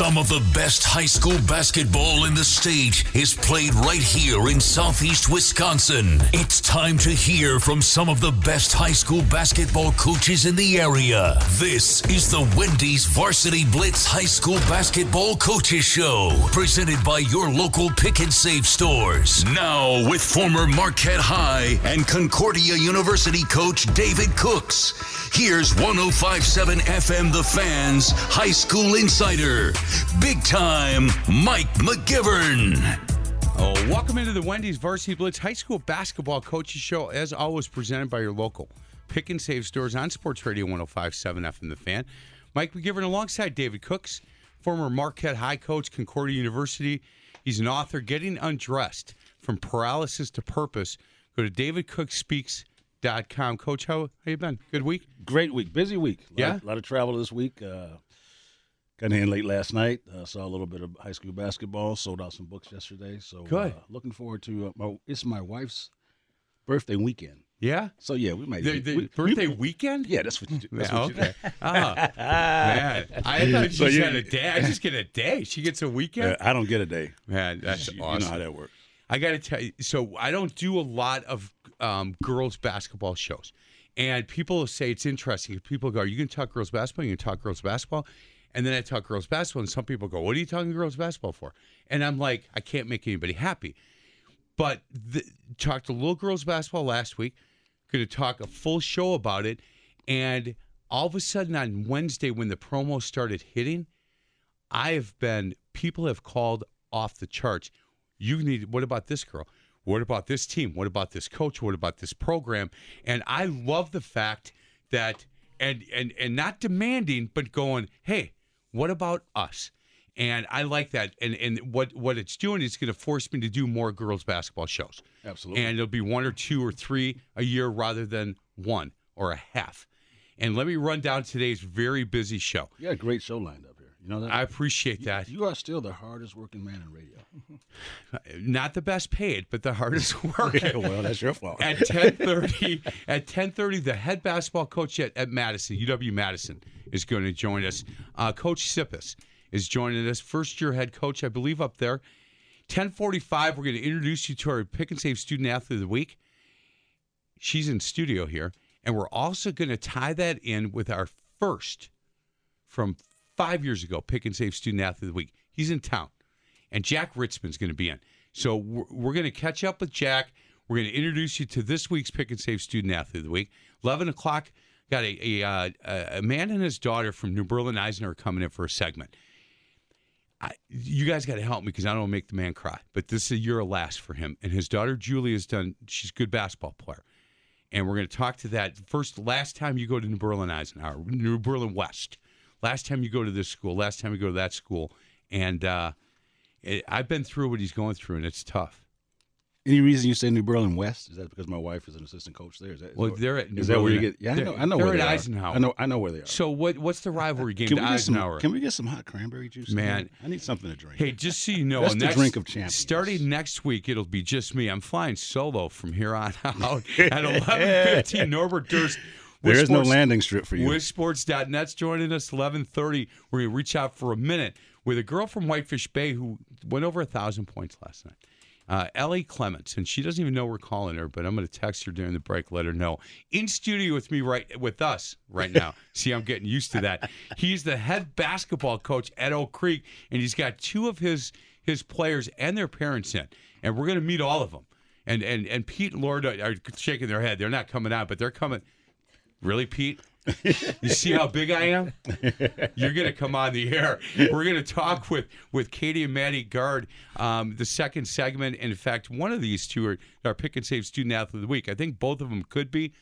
Some of the best high school basketball in the state is played right here in southeast Wisconsin. It's time to hear from some of the best high school basketball coaches in the area. This is the Wendy's Varsity Blitz High School Basketball Coaches Show, presented by your local pick and save stores. Now, with former Marquette High and Concordia University coach David Cooks, here's 1057 FM The Fans High School Insider, big time Mike McGivern. Oh, welcome into the Wendy's Varsity Blitz High School Basketball Coaches Show, as always presented by your local pick and save stores on Sports Radio 1057 FM The Fan. Mike McGivern alongside David Cooks, former Marquette High coach, Concordia University. He's an author, Getting Undressed From Paralysis to Purpose. Go to davidcookspeaks.com. Coach, how, how you been? Good week? Great week, busy week. A lot, Yeah? a lot of travel this week. Uh, got in late last night. Uh, saw a little bit of high school basketball. Sold out some books yesterday. So Good. Uh, looking forward to uh, my. It's my wife's birthday weekend. Yeah? So yeah, we might. The, the we- birthday we- weekend? yeah, that's what you do. That's Yeah, what you okay. Ah, man. I thought she So had a day. I just get a day. She gets a weekend? Uh, I don't get a day. Man, that's you, you know how that works. I got to tell you, so I don't do a lot of um, girls basketball shows, and people say it's interesting. People go, "Are "You can talk girls basketball. You can talk girls basketball," and then I talk girls basketball, and some people go, "What are you talking girls basketball for?" And I'm like, I can't make anybody happy. But the, talked to little girls basketball last week. Going to talk a full show about it, and all of a sudden on Wednesday when the promo started hitting, I have been people have called off the charts. You need what about this girl? What about this team? What about this coach? What about this program? And I love the fact that and and and not demanding, but going, hey, what about us? And I like that. And and what what it's doing is going to force me to do more girls basketball shows. Absolutely. And it'll be one or two or three a year rather than one or a half. And let me run down today's very busy show. Yeah, great show lined up. You know that. I appreciate that. you are still the hardest working man in radio. Not the best paid, but the hardest working. well, that's your fault. at ten thirty, at ten thirty, the head basketball coach at, at Madison, UW Madison, is going to join us. Uh, coach Tsipis is joining us, first year head coach, I believe, up there. Ten forty five, we're going to introduce you to our pick and save student athlete of the week. She's in studio here, and we're also going to tie that in with our first from five years ago pick and save student athlete of the week. He's in town and Jack Ritzman's going to be in. So we're, we're going to catch up with Jack. We're going to introduce you to this week's Pick and Save Student Athlete of the Week. 11 o'clock, got a, a, uh, a man and his daughter from New Berlin Eisenhower coming in for a segment. I, you guys got to help me because I don't make the man cry. But this is a year of last for him. And his daughter Julie has done, she's a good basketball player. And we're going to talk to that first, last time you go to New Berlin Eisenhower, New Berlin West. Last time you go to this school, last time you go to that school. And, uh, it, I've been through what he's going through, and it's tough. Any reason you say New Berlin West? Is that because my wife is an assistant coach there? Is that, is Well, they're at New is that where you get? Yeah, I know. I know they're where at they are. Eisenhower. I know. I know where they are. So what? What's the rivalry game can to we, get some, can we get some hot cranberry juice? Man. I need something to drink. hey, just so you know, That's the next, drink of champions. Starting next week, it'll be just me. I'm flying solo from here on out at 11:15. Norbert Durst. There is no Sports- landing strip for you. WisSports.net's joining us 11:30. We're gonna reach out for a minute with a girl from Whitefish Bay who went over a thousand points last night. Uh, Ellie Clements, and she doesn't even know we're calling her, but I'm going to text her during the break, let her know. In studio with me right with us right now. See, I'm getting used to that. He's the head basketball coach at Oak Creek, and he's got two of his his players and their parents in, and we're going to meet all of them. And and and Pete and Lord are shaking their head. They're not coming out, but they're coming. Really, Pete? You see how big I am? You're going to come on the air. We're going to talk with with Katie and Maddie Guard. Um, the second segment. In fact, one of these two are our pick and save student athlete of the week. I think both of them could be,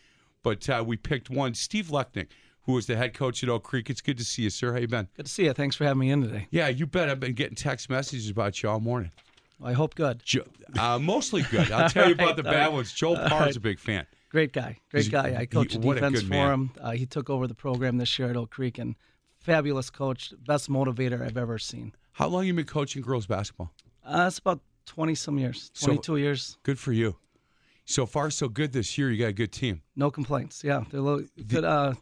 but uh, we picked one. Steve Lechnick, who was the head coach at Oak Creek. It's good to see you, sir. How you been? Good to see you. Thanks for having me in today. Yeah, you bet. I've been getting text messages about you all morning. I hope good. Jo- uh, mostly good. I'll tell you about the bad right. ones. Joel Parr's a big fan. Great guy. Great guy. I coached he- the what a defense for him. Uh, he took over the program this year at Oak Creek and fabulous coach, best motivator I've ever seen. How long you been coaching girls basketball? Uh, it's about 20 some years, So- 22 years. Good for you. So far, so good this year. You got a good team. No complaints. Yeah, they're good. Uh,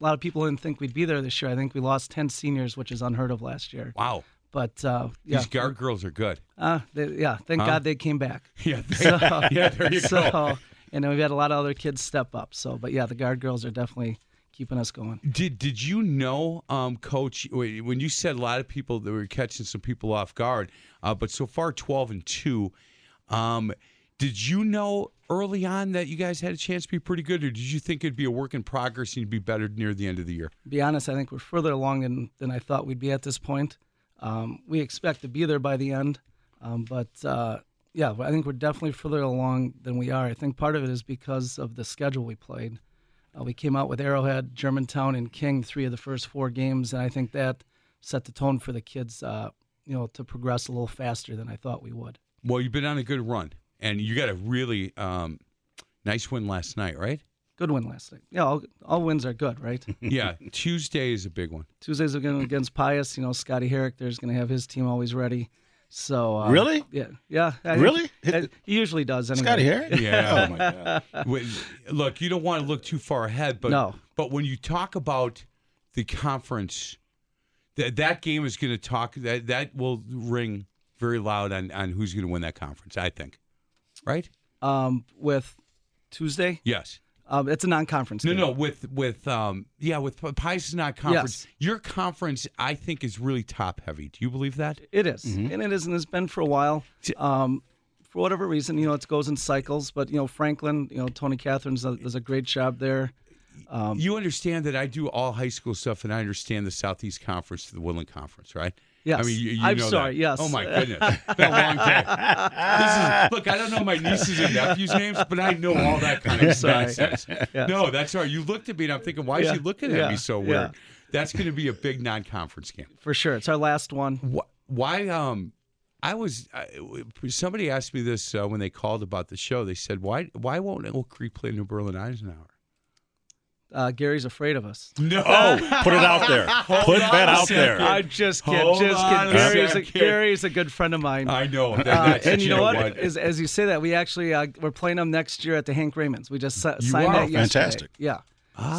a lot of people didn't think we'd be there this year. I think we lost ten seniors, which is unheard of last year. Wow. But uh, yeah, These guard girls are good. uh, they, yeah, thank Huh? God they came back. Yeah. So, yeah. There you so, go. And then we've had a lot of other kids step up. So, but yeah, the guard girls are definitely keeping us going. Did Did you know, um, Coach, when you said a lot of people that were catching some people off guard, uh, but so far twelve and two, um, did you know early on that you guys had a chance to be pretty good, or did you think it'd be a work in progress and you'd be better near the end of the year? be honest, I think we're further along than, than I thought we'd be at this point. Um, we expect to be there by the end, um, but uh, yeah, I think we're definitely further along than we are. I think part of it is because of the schedule we played. Uh, we came out with Arrowhead, Germantown, and King three of the first four games, and I think that set the tone for the kids, uh, you know, to progress a little faster than I thought we would. Well, you've been on a good run, and you got a really um, nice win last night, right? Good win last night. Yeah, all, all wins are good, right? yeah. Tuesday is a big one. Tuesdays again against Pius. You know, Scotty Herrick there's going to have his team always ready. So uh, Really? Yeah, yeah. I think- Really? uh, he usually does. Anyway. Scotty Harris? Yeah. oh my God. When- look, you don't want to look too far ahead, but No. but when you talk about the conference, that that game is going to talk that that will ring very loud on on who's going to win that conference. I think, right? Um, with Tuesday, Yes. Um, it's a non-conference. No, game. no. With with um yeah with Pius is not conference. Yes. Your conference, I think, is really top heavy. Do you believe that? It is, and it is, and it's been for a while. Um, for whatever reason, you know, it goes in cycles. But you know, Franklin, you know, Tony Catherine does a, does a great job there. Um, you understand that I do all high school stuff, and I understand the Southeast Conference to the Woodland Conference, right? Yes. I mean, you, you I'm know sorry, that. yes. Oh my goodness, a long day. This is look. I don't know my nieces and nephews' names, but I know all that kind of nonsense. Yeah. No, that's all right. You looked at me, and I'm thinking, why is Yeah. she looking at Yeah. me so weird? That's going to be a big non-conference game. for sure. It's our last one. Wh- Why? Um, I was. I, somebody asked me this uh, when they called about the show. They said, "Why? Why won't Oak Creek play New Berlin Eisenhower?" Uh, Gary's afraid of us. No. Oh, put it out there. Put on that a out there. I'm just kidding. Hold just on kidding. a Gary's a, second. Gary's a good friend of mine. I know. That, Uh, and you know what? what? As, as you say that, we actually uh, we're playing them next year at the Hank Raymond's. We just si- You signed are? that yesterday. Fantastic. Yeah.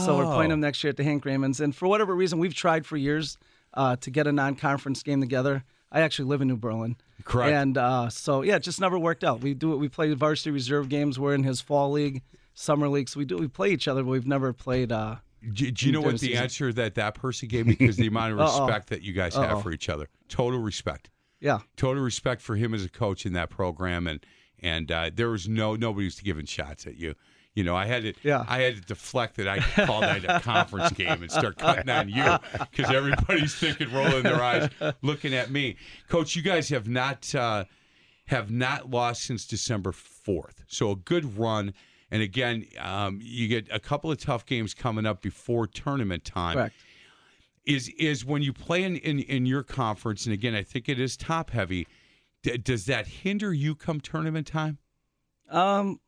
So we're playing Oh. them next year at the Hank Raymond's, and for whatever reason, we've tried for years uh, to get a non-conference game together. I actually live in New Berlin. Correct. And uh, so yeah, it just never worked out. We do it. We play varsity reserve games. We're in his fall league, summer league. So we do we play each other, but we've never played. Uh, Do, do you know what the the season. answer that that person gave me? Because the amount of respect that you guys have Uh-oh. for each other, total respect, yeah. total respect for him as a coach in that program, and and uh, there was no nobody was giving shots at you. You know, I had to, Yeah. I had to deflect that I called that a conference game and start cutting on you because everybody's thinking, rolling their eyes, looking at me. Coach, you guys have not uh, have not lost since December fourth, so a good run. And again, um, you get a couple of tough games coming up before tournament time Correct. is is when you play in, in in your conference and again i think it is top heavy d- does that hinder you come tournament time Um,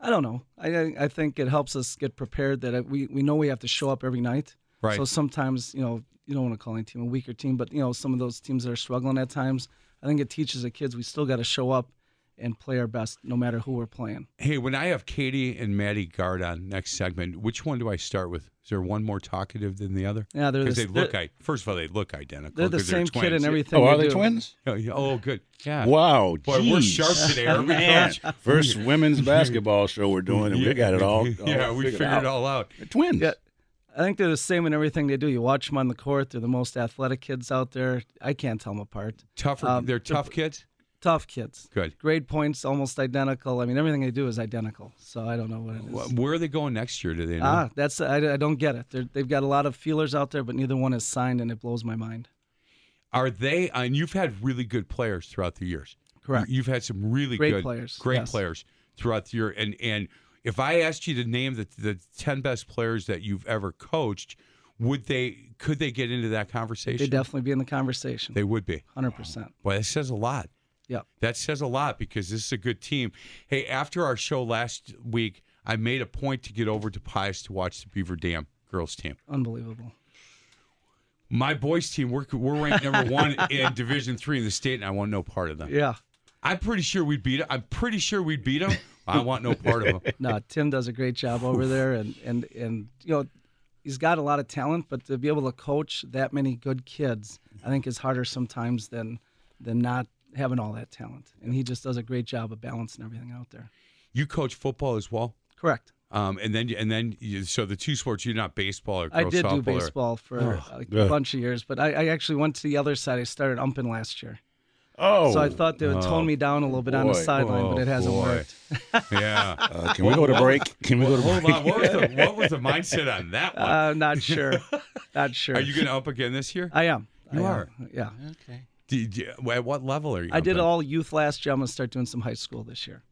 I don't know. I I- think it helps us get prepared that we we know we have to show up every night. Right. So sometimes you know you don't want to call any team a weaker team, but you know some of those teams that are struggling at times. I think it teaches the kids we still got to show up and play our best no matter who we're playing. hey when i have katie and maddie guard on next segment which one do i start with is there one more talkative than the other Yeah, they're because the, they look they're, I, first of all they look identical they're the same kid and everything. Oh, are they do. twins? oh, yeah. oh good yeah Wow. Boy, we're sharp today, aren't we, Man. Coach? First women's basketball show we're doing, and we got it all. yeah we figured figured out. it all out They're twins. Yeah. I think they're the same in everything they do. You watch them on the court; they're the most athletic kids out there. I can't tell them apart. tougher Um, they're tough kids Tough kids. good Grade points almost identical. I mean, everything they do is identical. So I don't know what it is. Wh- where are they going next year do they know Ah, that's I, I don't get it. They're, they've got a lot of feelers out there, but neither one is signed, and it blows my mind. Are they? And you've had really good players throughout the years. Correct. You- You've had some really Great good players, great yes. players throughout the year. And and if I asked you to name the the ten best players that you've ever coached, would they? Could they get into that conversation? They'd definitely be in the conversation. They would be. Hundred percent. Boy, that says a lot. Yep. That says a lot because this is a good team. Hey, after our show last week, I made a point to get over to Pius to watch the Beaver Dam girls team. Unbelievable. My boys team, we're, we're ranked number one in Division Three in the state, and I want no part of them. Yeah. I'm pretty sure we'd beat them. I'm pretty sure we'd beat them. I want no part of them. No, Tim does a great job over there, and and and you know, he's got a lot of talent, but to be able to coach that many good kids, I think is harder sometimes than than not having all that talent. And he just does a great job of balancing everything out there. You coach football as well, Correct. um, and then and then you, so the two sports you're not baseball or I did softball do or- baseball for like a bunch of years, but I, I actually went to the other side. I started umping last year. Oh, So I thought they would tone me down a little bit on the sideline, Oh, but it hasn't boy. worked. yeah. uh, can we go to break? Can we go to Hold break? on. What was, the, what was the mindset on that one? Uh, not sure. Not sure. Are you going to up again this year? I am. You I am. are? Yeah. Okay. Do- do- at what level are you? I did upping? all youth last year. I'm gonna start doing some high school this year.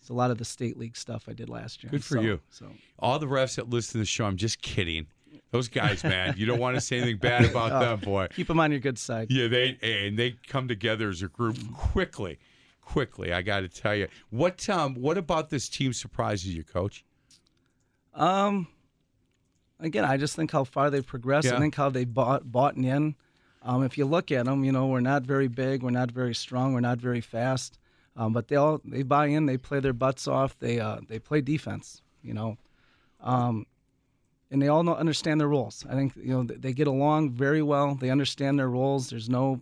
It's a lot of the state league stuff I did last year. Good for So- you. So All the refs that listen to the show, I'm just kidding. Those guys, man, you don't want to say anything bad about Oh. them, boy. keep them on your good side. Yeah, they and they come together as a group quickly, quickly. I got to tell you, what um, what about this team surprises you, Coach? Um, again, I just think how far they've progressed. Yeah. I think how they bought bought in. Um, if you look at them, you know, we're not very big, we're not very strong, we're not very fast, um, but they all they buy in, they play their butts off, they uh, they play defense, you know, um, and they all know, understand their roles. I think you know they, they get along very well. They understand their roles. There's no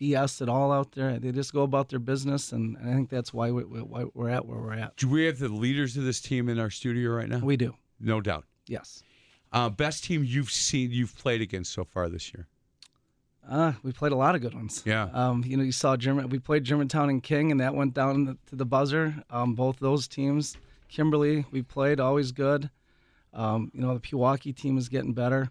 BS at all out there. They just go about their business, and, I think that's why, we, we, why we're at where we're at. Do we have the leaders of this team in our studio right now? We do, no doubt. yes. Uh, best team you've seen, you've played against so far this year. Uh, we played a lot of good ones. Yeah. Um, you know, you saw German. We played Germantown and King, and that went down the, to the buzzer. Um, both those teams. Kimberly, we played always good. Um, you know, the Pewaukee team is getting better.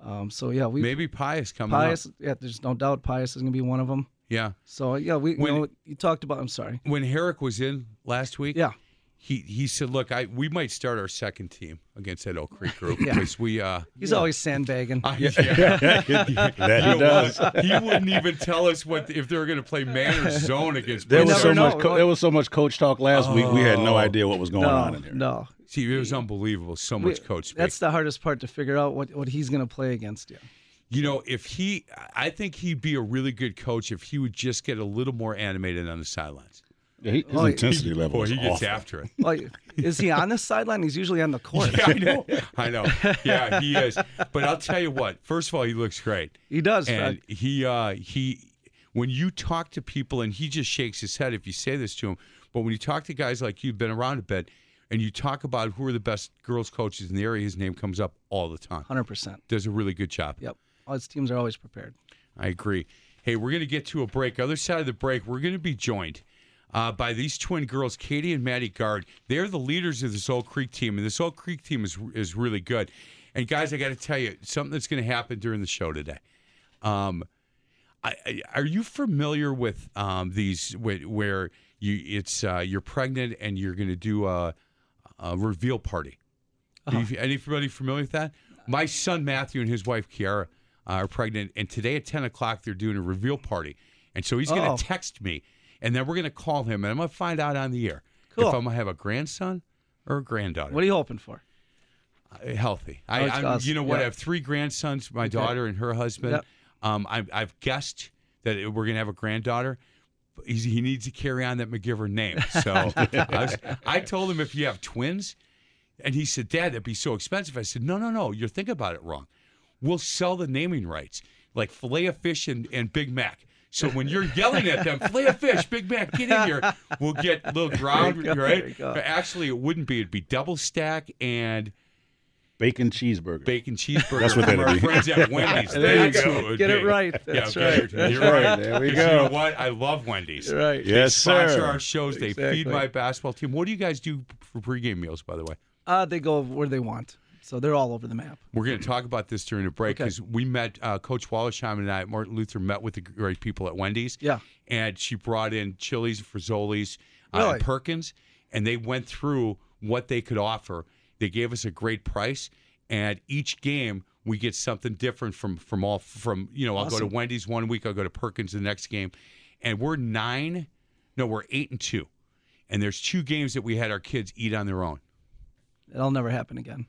Um, so yeah, we Maybe Pius coming Pius. up. Yeah, there's no doubt Pius is going to be one of them. Yeah. So yeah, we you When- know you talked about. I'm sorry. When Herrick was in last week, Yeah. He he said, "Look, I we might start our second team against that Oak Creek group Yeah. because we uh." He's always sandbagging. I- yeah. that he You know does. He wouldn't even tell us what if they were going to play man or zone against. There was so never much. Co- there was so much coach talk last week. We had no Oh. idea what was going no, on in here. no. See, it was unbelievable. So We- much coach speak. That's the hardest part to figure out what, what he's going to play against you. You know, if he, I think he'd be a really good coach if he would just get a little more animated on the sidelines. Yeah, he, his he- intensity level Boy, is he gets awful. after it. Like, is he on the sideline? He's usually on the court. Yeah, I know. I know. Yeah, he is. But I'll tell you what. First of all, he looks great, He does. and he, uh, he, when you talk to people, and he just shakes his head if you say this to him. But when you talk to guys like you've been around a bit, and you talk about who are the best girls coaches in the area, his name comes up all the time. Hundred percent. Does a really good job. Yep. All his teams are always prepared. I agree. Hey, we're going to get to a break. Other side of the break, we're going to be joined uh, by these twin girls, Katie and Maddie Guard. They're the leaders of this Oak Creek team, and this Oak Creek team is is really good. And guys, I got to tell you something that's going to happen during the show today. Um, I, I, are you familiar with um, these where, where you it's uh, you're pregnant and you're going to do a, a reveal party? You- Anybody familiar with that? My son Matthew and his wife Kiara are pregnant, and today at ten o'clock they're doing a reveal party, and so he's going Oh. to text me, and then we're going to call him, and I'm going to find out on the air Cool. if I'm going to have a grandson or a granddaughter. What are you hoping for? Uh, healthy. I, Oh, awesome. you know what? Yeah. I have three grandsons. My daughter and her husband. Yep. Um, I've, I've guessed that we're going to have a granddaughter. He's, he needs to carry on that McGivern name. So I, was, I told him if you have twins, and he said, "Dad, that'd be so expensive." I said, "No, no, no. You're thinking about it wrong. We'll sell the naming rights, like fillet of fish and, and Big Mac." So when you're yelling at them, fillet a fish, Big Mac, get in here. We'll get a little ground, go, right? there you go. But actually, it wouldn't be. It'd be double stack and Bacon cheeseburger. bacon cheeseburger That's what from that'd our be. friends at Wendy's. There you go. who it Get it be. right. Yeah, That's okay, right. You're, you're right. right. There we go. You know what? I love Wendy's. Right. They Yes, sponsor sir. our shows. They feed my basketball team. What do you guys do for pregame meals, by the way? Uh, they go where they want, so they're all over the map. We're going to talk about this during the break Okay. because we met uh, Coach Wallersheim and I, Martin Luther, met with the great people at Wendy's. Yeah. and she brought in Chili's, Frizzolis, uh, Really? Perkins, and they went through what they could offer. They gave us a great price, and each game we get something different from from all from you know I'll go to Wendy's one week, I'll go to Perkins the next game, and we're nine, no, we're eight and two, and there's two games that we had our kids eat on their own. It'll never happen again.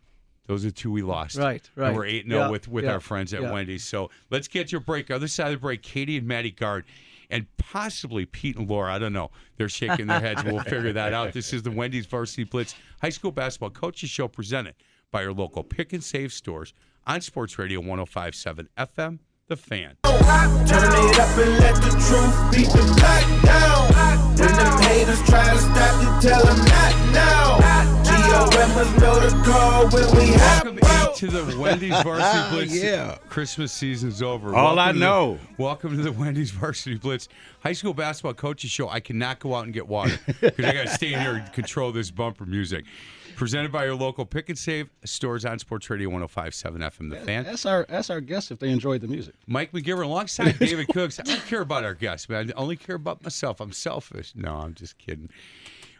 Those are two we lost. Right, And right. we're 8 0 Yeah, with, with yeah, our friends at yeah. Wendy's. So let's get your break. Other side of the break, Katie and Maddie Guard, and possibly Pete and Laura. I don't know. They're shaking their heads. We'll figure that out. This is the Wendy's Varsity Blitz High School Basketball Coaches Show presented by your local pick and save stores on Sports Radio 1057 FM, The Fan. Turn it up and let the truth beat the back down. When them haters try to stop you, tell them not now. Know the call when we have Welcome into the Wendy's Varsity Blitz. Yeah. Christmas season's over. All Welcome I to know. welcome to the Wendy's Varsity Blitz high school basketball coaches show. I cannot go out and get water because I got to stay in here and control this bumper music. Presented by your local pick and save stores on Sports Radio 1057 FM. The fan. That's our that's our guest if they enjoyed the music. Mike McGivern alongside David Cooks. I don't care about our guests, man. I only care about myself. I'm selfish. No, I'm just kidding.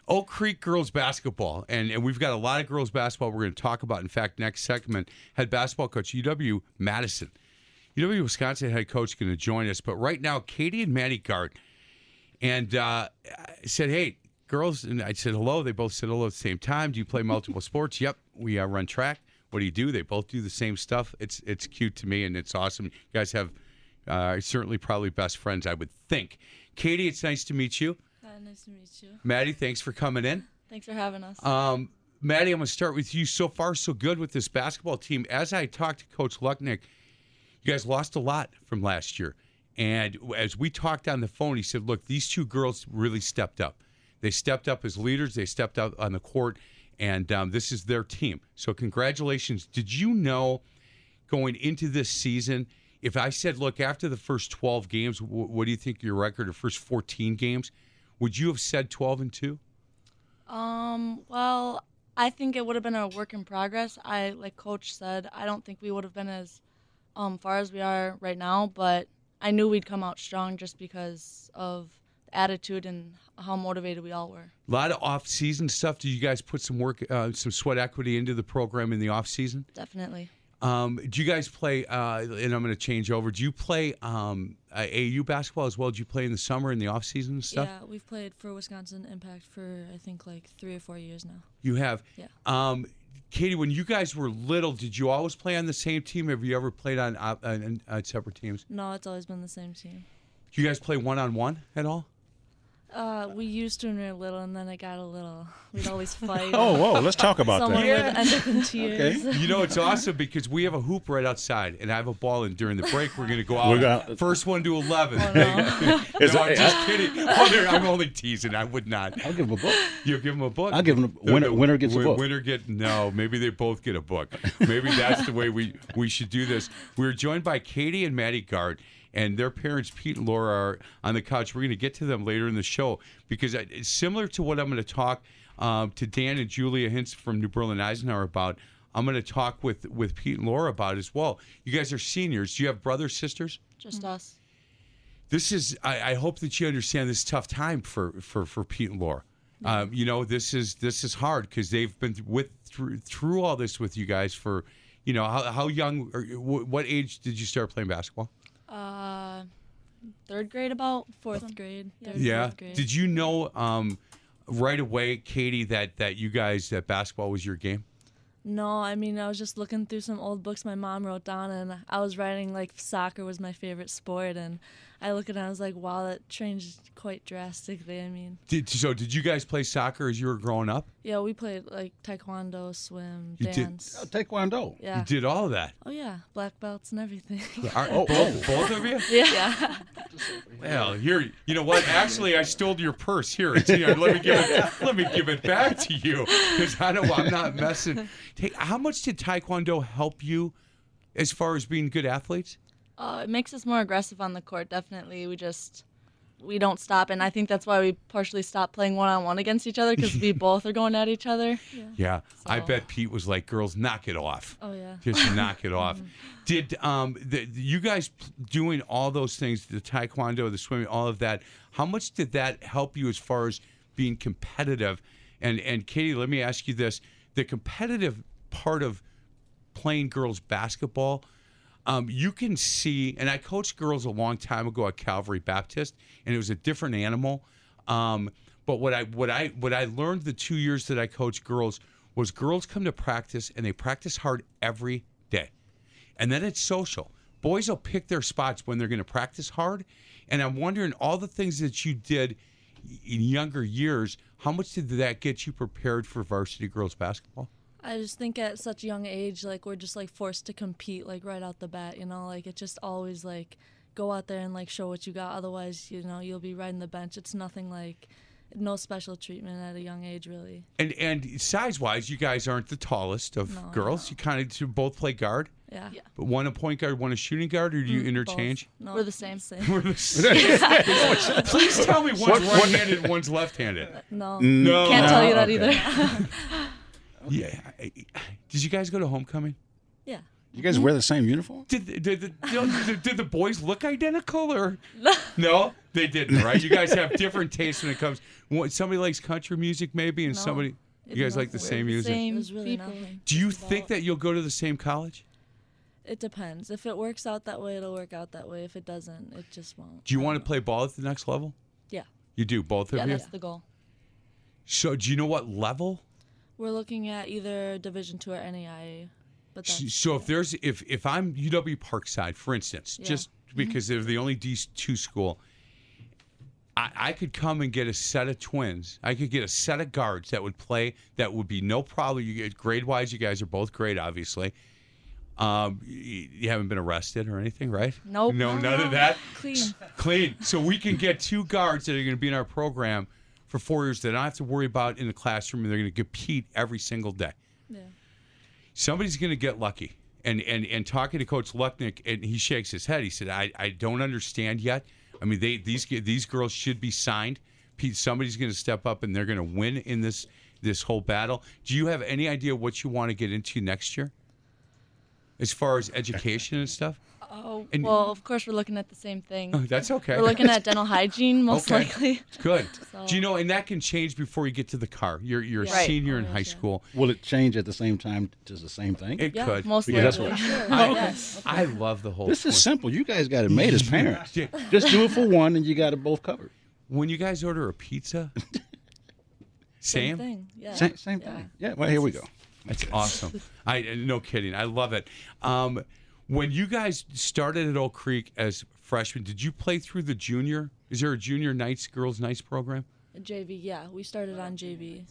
Oak Creek girls basketball, and, and we've got a lot of girls basketball we're going to talk about. In fact, next segment, head basketball coach UW Madison, UW Wisconsin head coach going to join us. But right now, Katie and Maddie Gart, and uh, said, "Hey, girls," and I said hello. They both said hello at the same time. Do you play multiple sports? Yep, we uh, run track. What do you do? They both do the same stuff. It's it's cute to me, and it's awesome. You guys have uh, certainly probably best friends, I would think. Katie, it's nice to meet you. Nice to meet you. Maddie, thanks for coming in. Thanks for having us. Um, Maddie, I'm going to start with you. So far, so good with this basketball team. As I talked to Coach Lucknick, you guys lost a lot from last year. And as we talked on the phone, he said, look, these two girls really stepped up. They stepped up as leaders, they stepped up on the court, and um, this is their team. So, congratulations. Did you know going into this season, if I said, look, after the first 12 games, wh- what do you think your record, or first 14 games, would you have said 12 and 2? um, well, I think it would have been a work in progress. I, like Coach said, I don't think we would have been as um, far as we are right now, but I knew we'd come out strong just because of the attitude and how motivated we all were. A lot of off-season stuff. Do you guys put some work, uh, some sweat equity into the program in the off-season? Definitely. Um, do you guys play? Uh, and I'm going to change over. Do you play um, uh, AAU basketball as well? Do you play in the summer in the off-season and stuff? Yeah, we've played for Wisconsin Impact for I think like three or four years now. You have. Yeah. Um, Katie, when you guys were little, did you always play on the same team? Have you ever played on uh, on, on separate teams? No, it's always been the same team. Do you guys play one-on-one at all? Uh, we used to when we were little, and then it got a little. We'd always fight. Oh, whoa, let's talk about Someone that. would end up in tears. You know, it's awesome because we have a hoop right outside, and I have a ball And during the break. We're going to go out. We're gonna- first one to 11. Oh, no. No, I'm just kidding. Oh, I'm only teasing. I would not. I'll give them a book. You give them a book. I'll give 'em a- winner- winner gets a book. Winner get no. Maybe they both get a book. Maybe that's the way we we should do this. We're joined by Katie and Maddie Gart, and their parents Pete and Laura are on the couch. We're going to get to them later in the show because it's similar to what I'm going to talk um, to Dan and Julia Hintz from New Berlin Eisenhower about. I'm going to talk with with Pete and Laura about as well. You guys are seniors. Do you have brothers, sisters? Just us. this is I, I hope that you understand this tough time for for for Pete and Laura. Um, you know this is this is hard because they've been with through through all this with you guys for you know how, how young or wh- what age did you start playing basketball? Uh, third grade, about fourth grade. Third, yeah. Fourth grade. Did you know um, right away, Katie, that that you guys that basketball was your game? No, I mean I was just looking through some old books my mom wrote down, and I was writing like soccer was my favorite sport, and I look at it, and I was like, wow, that changed quite drastically. I mean, Did so? Did you guys play soccer as you were growing up? yeah, we played like taekwondo, swim, You did- dance. Uh, Taekwondo. Yeah. You did all of that. Oh yeah, black belts and everything. Are, Oh, both, both of you? yeah. Well, here, you know what? Actually, I stole your purse. Here, it's here. Let me give it. Let me give it back to you because I don't. I'm not messing. Hey, how much did Taekwondo help you, as far as being good athletes? Uh, it makes us more aggressive on the court. Definitely, we just we don't stop, and I think that's why we partially stopped playing one on one against each other because we both are going at each other. Yeah, I So- bet Pete was like, "Girls, knock it off." Oh yeah. Just knock it off. Did um the, you guys doing all those things, the taekwondo, the swimming, all of that? How much did that help you as far as being competitive? And and Katie, let me ask you this: the competitive part of playing girls basketball. Um, you can see, and I coached girls a long time ago at Calvary Baptist, and it was a different animal. Um, but what I what I what I learned the two years that I coached girls was girls come to practice and they practice hard every day, and then it's social. Boys will pick their spots when they're going to practice hard, and I'm wondering all the things that you did in younger years. How much did that get you prepared for varsity girls basketball? I just think at such a young age, like we're just like forced to compete like right out the bat, you know, like it's just always like go out there and like show what you got. Otherwise, you know, you'll be riding the bench. It's nothing like no special treatment at a young age, really. And and size wise, you guys aren't the tallest of No, girls. You kind of both play guard, Yeah. yeah. but one a point guard, one a shooting guard, or do you Mm, interchange? both. No, We're the same. Thing. We're the same. Please tell me one's right-handed, and one's left-handed. no. No, Can't tell you that okay. either. Yeah. Did you guys go to homecoming? yeah. You guys wear the same uniform? Did the, did, the, did, did the boys look identical or no? They didn't, right? You guys have different tastes when it comes. Somebody likes country music, maybe, and No. somebody. You guys like the same music. Same really people. Do you think that you'll go to the same college? It depends. If it works out that way, it'll work out that way. If it doesn't, it just won't. Do you want to um, play ball at the next level? Yeah. You do, both of Yeah, you. that's the goal. So, do you know what level? We're looking at either Division Two or NAIA, but So, if there's if if I'm UW Parkside, for instance, Yeah. just because they're the only D two school, I, I could come and get a set of twins. I could get a set of guards that would play. That would be no problem. You get grade wise, you guys are both great, obviously. Um, you, you haven't been arrested or anything, right? Nope. No, none of that. clean. Clean. So we can get two guards that are going to be in our program for four years that I don't have to worry about in the classroom, and they're going to compete every single day. Yeah. Somebody's going to get lucky. And, and and talking to Coach Lucknick, and he shakes his head. He said, "I, I don't understand yet. I mean, they these these girls should be signed. Pete, somebody's going to step up, and they're going to win in this this whole battle. Do you have any idea what you want to get into next year, as far as education and stuff? Oh, And- well, of course we're looking at the same thing. Oh, that's okay. We're looking at dental hygiene, most Okay. likely. Good. So- Do you know? And that can change before you get to the car. You're you're a Right. senior in Oh, high yeah. school. Will it change at the same time to the same thing? It Yeah, could. Most Because that's likely. what- Sure. I, yes. I love the whole. This is twin- simple. You guys got it made as parents. Yeah. Just do it for one, and you got it both covered. When you guys order a pizza, Same same. thing. Yeah. Same, same Yeah. thing. Yeah. Well, here we go. That's awesome. I no kidding. I love it. Um, when you guys started at Oak Creek as freshmen, did you play through the junior? Is there a junior knights, girls nights program? JV. Yeah, we started on JV,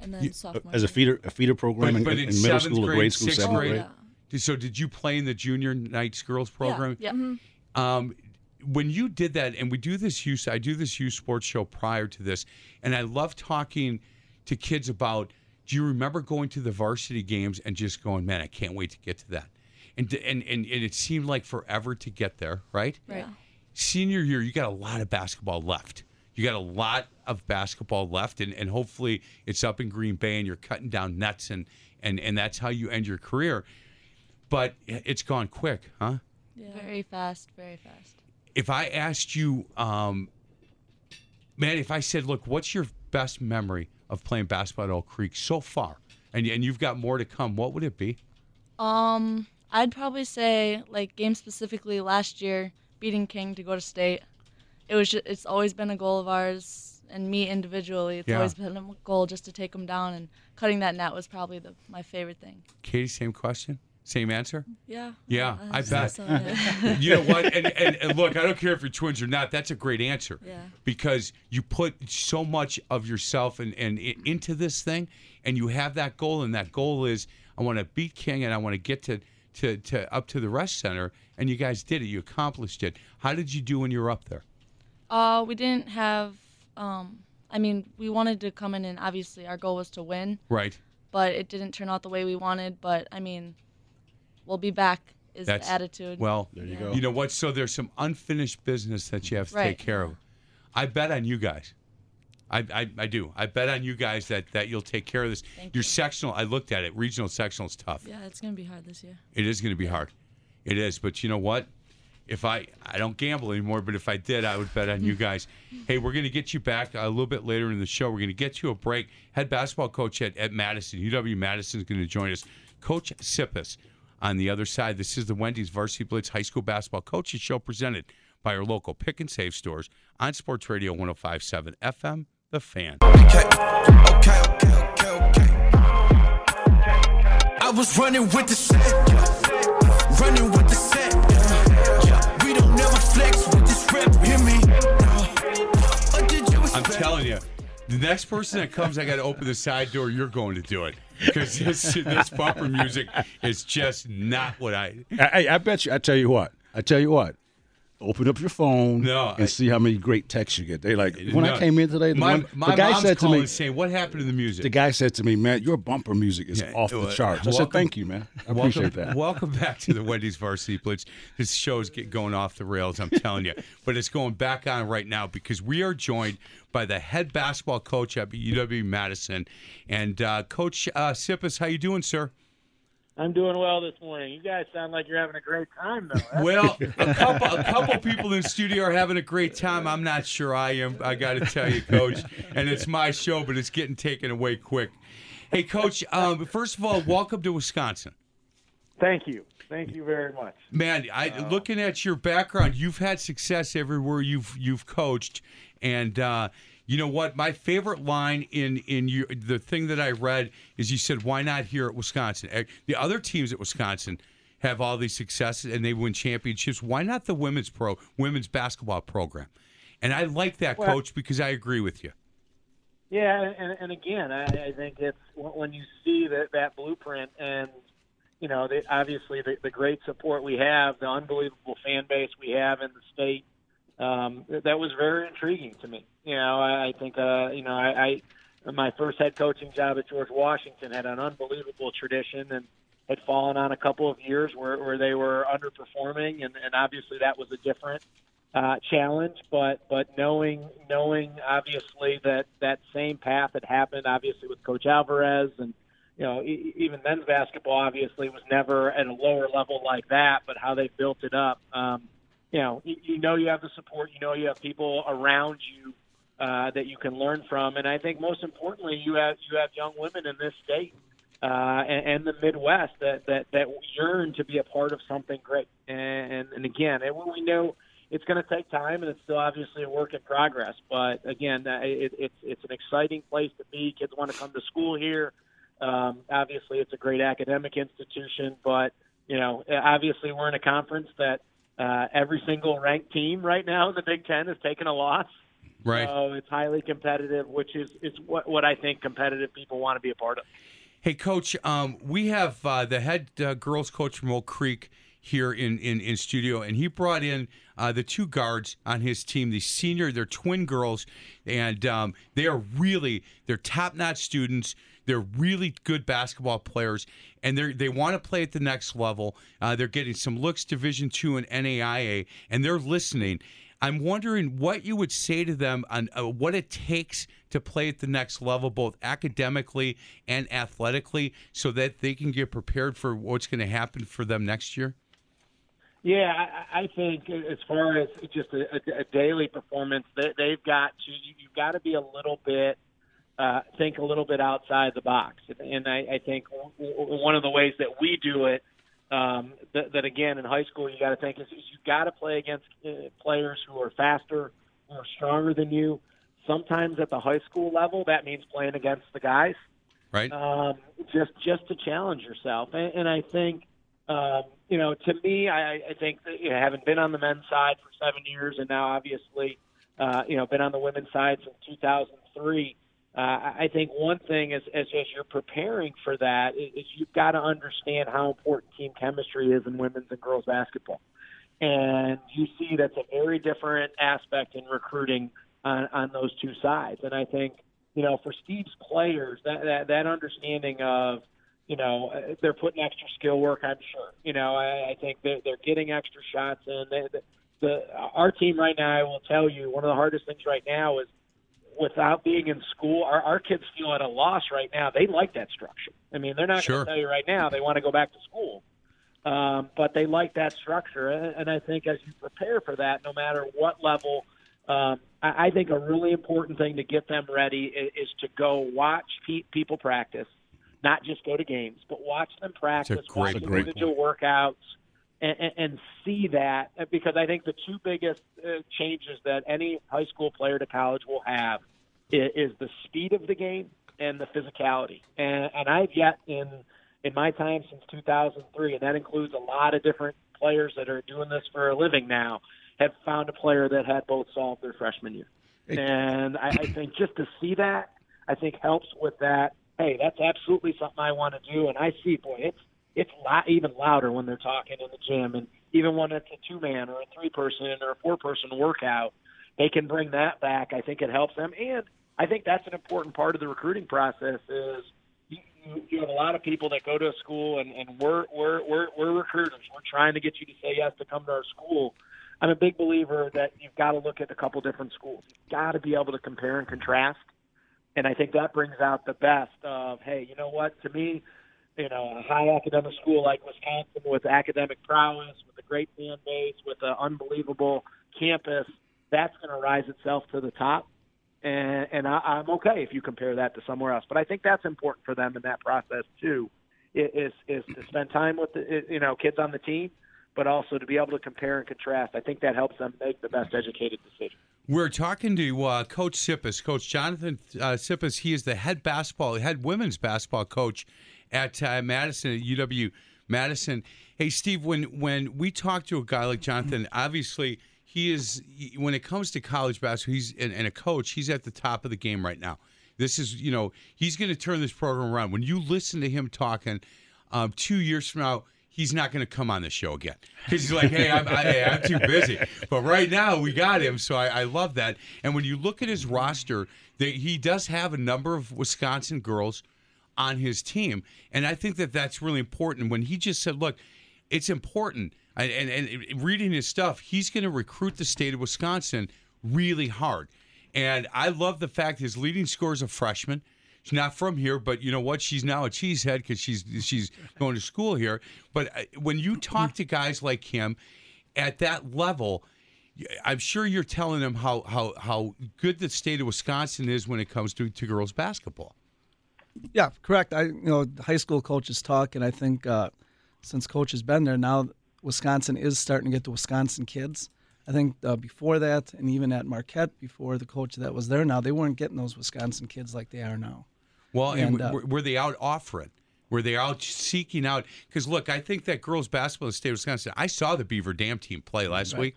and then sophomore. As a feeder, a feeder program in, but in in middle school, or grade, grade school, sixth seventh Oh, grade. yeah. So did you play in the junior knights girls program? Yeah. um, when you did that, and we do this youth, I do this youth sports show prior to this, and I love talking to kids about. Do you remember going to the varsity games and just going, man, I can't wait to get to that, and and and, and it seemed like forever to get there, right? Right. Senior year, you got a lot of basketball left. You got a lot of basketball left, and, and hopefully it's up in Green Bay, and you're cutting down nets, and and and that's how you end your career. But it's gone quick, huh? Yeah. Very fast, very fast. if I asked you, um, man, if I said, look, what's your best memory of playing basketball at Oak Creek so far? And, and you've got more to come. What would it be? Um, I'd probably say like game specifically last year beating King to go to state. It was just, it's always been a goal of ours and me individually. It's Yeah. always been a goal just to take them down and cutting that net was probably the my favorite thing. Katie, same question, same answer. Yeah. Yeah, I I'd bet. so, yeah. You know what? And, and, and look, I don't care if you're twins or not. That's a great answer. Yeah. Because you put so much of yourself and, and i- into this thing, and you have that goal, and that goal is I want to beat King, and I want to get to, to, to up to the Resch Center. And you guys did it. You accomplished it. How did you do when you were up there? Uh, we didn't have. Um, I mean, we wanted to come in and obviously our goal was to win, Right. but it didn't turn out the way we wanted. But I mean, we'll be back. Is That's- the attitude? Well, There you go. you know what? So there's some unfinished business that you have to Right. take care of. I bet on you guys. I, I, I do. I bet on you guys that, that you'll take care of this. Thank Your you. sectional, I looked at it. Regional sectional is tough. Yeah, it's gonna be hard this year. It is going to be hard. It is. But you know what? If I I don't gamble anymore, but if I did, I would bet on you guys. Hey, we're going to get you back a little bit later in the show. We're going to get you a break. Head basketball coach at, at Madison, UW Madison is going to join us. Coach Tsipis on the other side. This is the Wendy's Varsity Blitz High School Basketball Coaches Show presented by our local pick and save stores on Sports Radio 1057 FM, The Fan. Okay, okay, okay, okay, okay. I was running with the set, yeah. running with the set. Yeah. Yeah. We don't never flex with this rep, hear me? No. Did you I'm expect- telling you, the next person that comes, I got to open the side door. You're going to do it. because this this bumper music is just not what I. I, I bet you. I tell you what. I tell you what. Open up your phone No, and I- see how many great texts you get. They like when No. I came in today. The, my one, my the guy mom's said to me. saying, "What happened to the music?" The guy said to me, "Man, your bumper music is Yeah, off the charts." I welcome- said, "Thank you, man. I welcome, appreciate that." Welcome back to the Wendy's Varsity Blitz. This show's get going off the rails, I'm telling you. But it's going back on right now because we are joined by the head basketball coach at UW Madison, and uh, Coach uh, Tsipis. How you doing, sir? I'm doing well this morning. You guys sound like you're having a great time, though. That's- Well, a couple a couple people in the studio are having a great time. I'm not sure I am. I got to tell you, Coach, and it's my show, but it's getting taken away quick. Hey, Coach. Um, first of all, welcome to Wisconsin. Thank you. Thank you very much. Man, I looking at your background, you've had success everywhere you've you've coached, and uh, you know what? My favorite line in in your the thing that I read is you said, "Why not here at Wisconsin?" Eh, The other teams at Wisconsin have all these successes and they win championships. Why not the women's pro women's basketball program? And I like that, Well- coach, because I agree with you. Yeah, and, and again, I, I think it's when you see that that blueprint, and you know, the, obviously the, the great support we have, the unbelievable fan base we have in the state. Um, that was very intriguing to me. You know, I, I think, uh, you know, I, I my first head coaching job at George Washington had an unbelievable tradition and had fallen on a couple of years where, where they were underperforming, and, and obviously that was a different uh, challenge. But but knowing knowing obviously that that same path had happened, obviously with Coach Alvarez, and you know even men's basketball obviously was never at a lower level like that, but how they built it up. Um, you know, you, you know you have the support, you know you have people around you uh, that you can learn from, and I think most importantly, you have you have young women in this state uh, and, and the Midwest that, that that yearn to be a part of something great. And and again, and we know it's going to take time, and it's still obviously a work in progress. But again, it, it's it's an exciting place to be. Kids want to come to school here. Um, obviously, it's a great academic institution, but you know, obviously, we're in a conference that uh, every single ranked team right now in the Big Ten has taken a loss. Right. So it's highly competitive, which is is what what I think competitive people want to be a part of. Hey, Coach, um, we have uh, the head uh, girls coach from Oak Creek here in, in, in studio, and he brought in uh, the two guards on his team, the senior, they're twin girls, and um, they are really, they're top-notch students. They're really good basketball players, and they they want to play at the next level. Uh, they're getting some looks Division two and NAIA, and they're listening. I'm wondering what you would say to them on uh, what it takes to play at the next level, both academically and athletically, so that they can get prepared for what's going to happen for them next year. Yeah, I, think as far as just a, a, a daily performance, they, they've got to. you- You've got to be a little bit, uh, think a little bit outside the box, and I, I think one of the ways that we do it, um, that, that again in high school you got to think is, is you've got to play against uh, players who are faster, who are stronger than you. Sometimes at the high school level, that means playing against the guys Right? um, just just to challenge yourself. And, and I think, um, you know, to me, I, I think that you know, having been on the men's side for seven years, and now obviously, uh, you know, been on the women's side since 2003. Uh, I think one thing is, as, as you're preparing for that is, is you've got to understand how important team chemistry is in women's and girls basketball. And you see that's a very different aspect in recruiting on, on those two sides. And I think, you know, for Steve's players, that that, that understanding of, you know, uh, they're putting extra skill work. I'm sure. You know, I, I think they're, they're getting extra shots in. They, the, the our team right now, I will tell you, one of the hardest things right now is without being in school. Our, our kids feel at a loss right now. They like that structure. I mean, they're not Sure. going to tell you right now they want to go back to school, um, but they like that structure. And, and I think as you prepare for that, no matter what level. Um, I, I think a really important thing to get them ready is, is to go watch pe- people practice, not just go to games, but watch them practice, watch point. individual workouts, and, and, see that because I think the two biggest uh, changes that any high school player to college will have is, is the speed of the game and the physicality. And, and I've yet in in my time since 2003, and that includes a lot of different players that are doing this for a living now, have found a player that had both solved their freshman year. And I, I think just to see that, I think helps with that. hey, that's absolutely something I want to do. And I see, boy, it's it's lo- even louder when they're talking in the gym, and even when it's a two man or a three person or a four person workout, they can bring that back. I think it helps them, and I think that's an important part of the recruiting process. Is you, you, have a lot of people that go to a school, and, and we're we're we're we're recruiters. We're trying to get you to say yes to come to our school. I'm a big believer that you've got to look at a couple different schools. You've got to be able to compare and contrast and I think that brings out the best of, hey, you know what? To me, you know, a high academic school like Wisconsin with academic prowess, with a great fan base, with an unbelievable campus, that's going to rise itself to the top. And, and I, I'm okay if you compare that to somewhere else. But I think that's important for them in that process too, is is to spend time with the you know kids on the team, but also to be able to compare and contrast. I think that helps them make the best educated decision. We're talking to uh, Coach Tsipis, Coach Jonathan uh, Tsipis. He is the head basketball, head women's basketball coach at uh, Madison, at UW Madison. Hey, Steve, when when we talk to a guy like Jonathan, obviously he is when it comes to college basketball, he's and, and a coach. He's at the top of the game right now. This is, you know, he's going to turn this program around. When you listen to him talking, um, two years from now, he's not going to come on the show again because he's like, hey, I'm, I, am too busy. But right now we got him, so I, I love that. And when you look at his roster, they, he does have a number of Wisconsin girls on his team, and I think that that's really important. When he just said, look, it's important, and, and, and reading his stuff, he's going to recruit the state of Wisconsin really hard. And I love the fact his leading scorer is a freshman. She's not from here, but you know what? She's now a cheesehead because she's she's going to school here. But uh, when you talk to guys like him at that level, I'm sure you're telling them how how how good the state of Wisconsin is when it comes to, to girls basketball. Yeah, correct. I you know high school coaches talk, and I think uh, since coach has been there now, Wisconsin is starting to get the Wisconsin kids. I think uh, before that, and even at Marquette, before the coach that was there now, they weren't getting those Wisconsin kids like they are now. Well, and, and uh, were, were they out offering? Were they out seeking out? Because look, I think that girls basketball in the state of Wisconsin. I saw the Beaver Dam team play last right. week.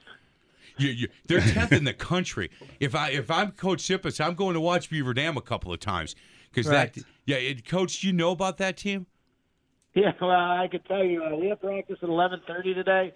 You, you, they're tenth in the country. If I if I'm Coach Tsipis, I'm going to watch Beaver Dam a couple of times because right. that. Yeah, it, Coach, you know about that team? Yeah, well, I could tell you uh, we have practice at 11:30 today,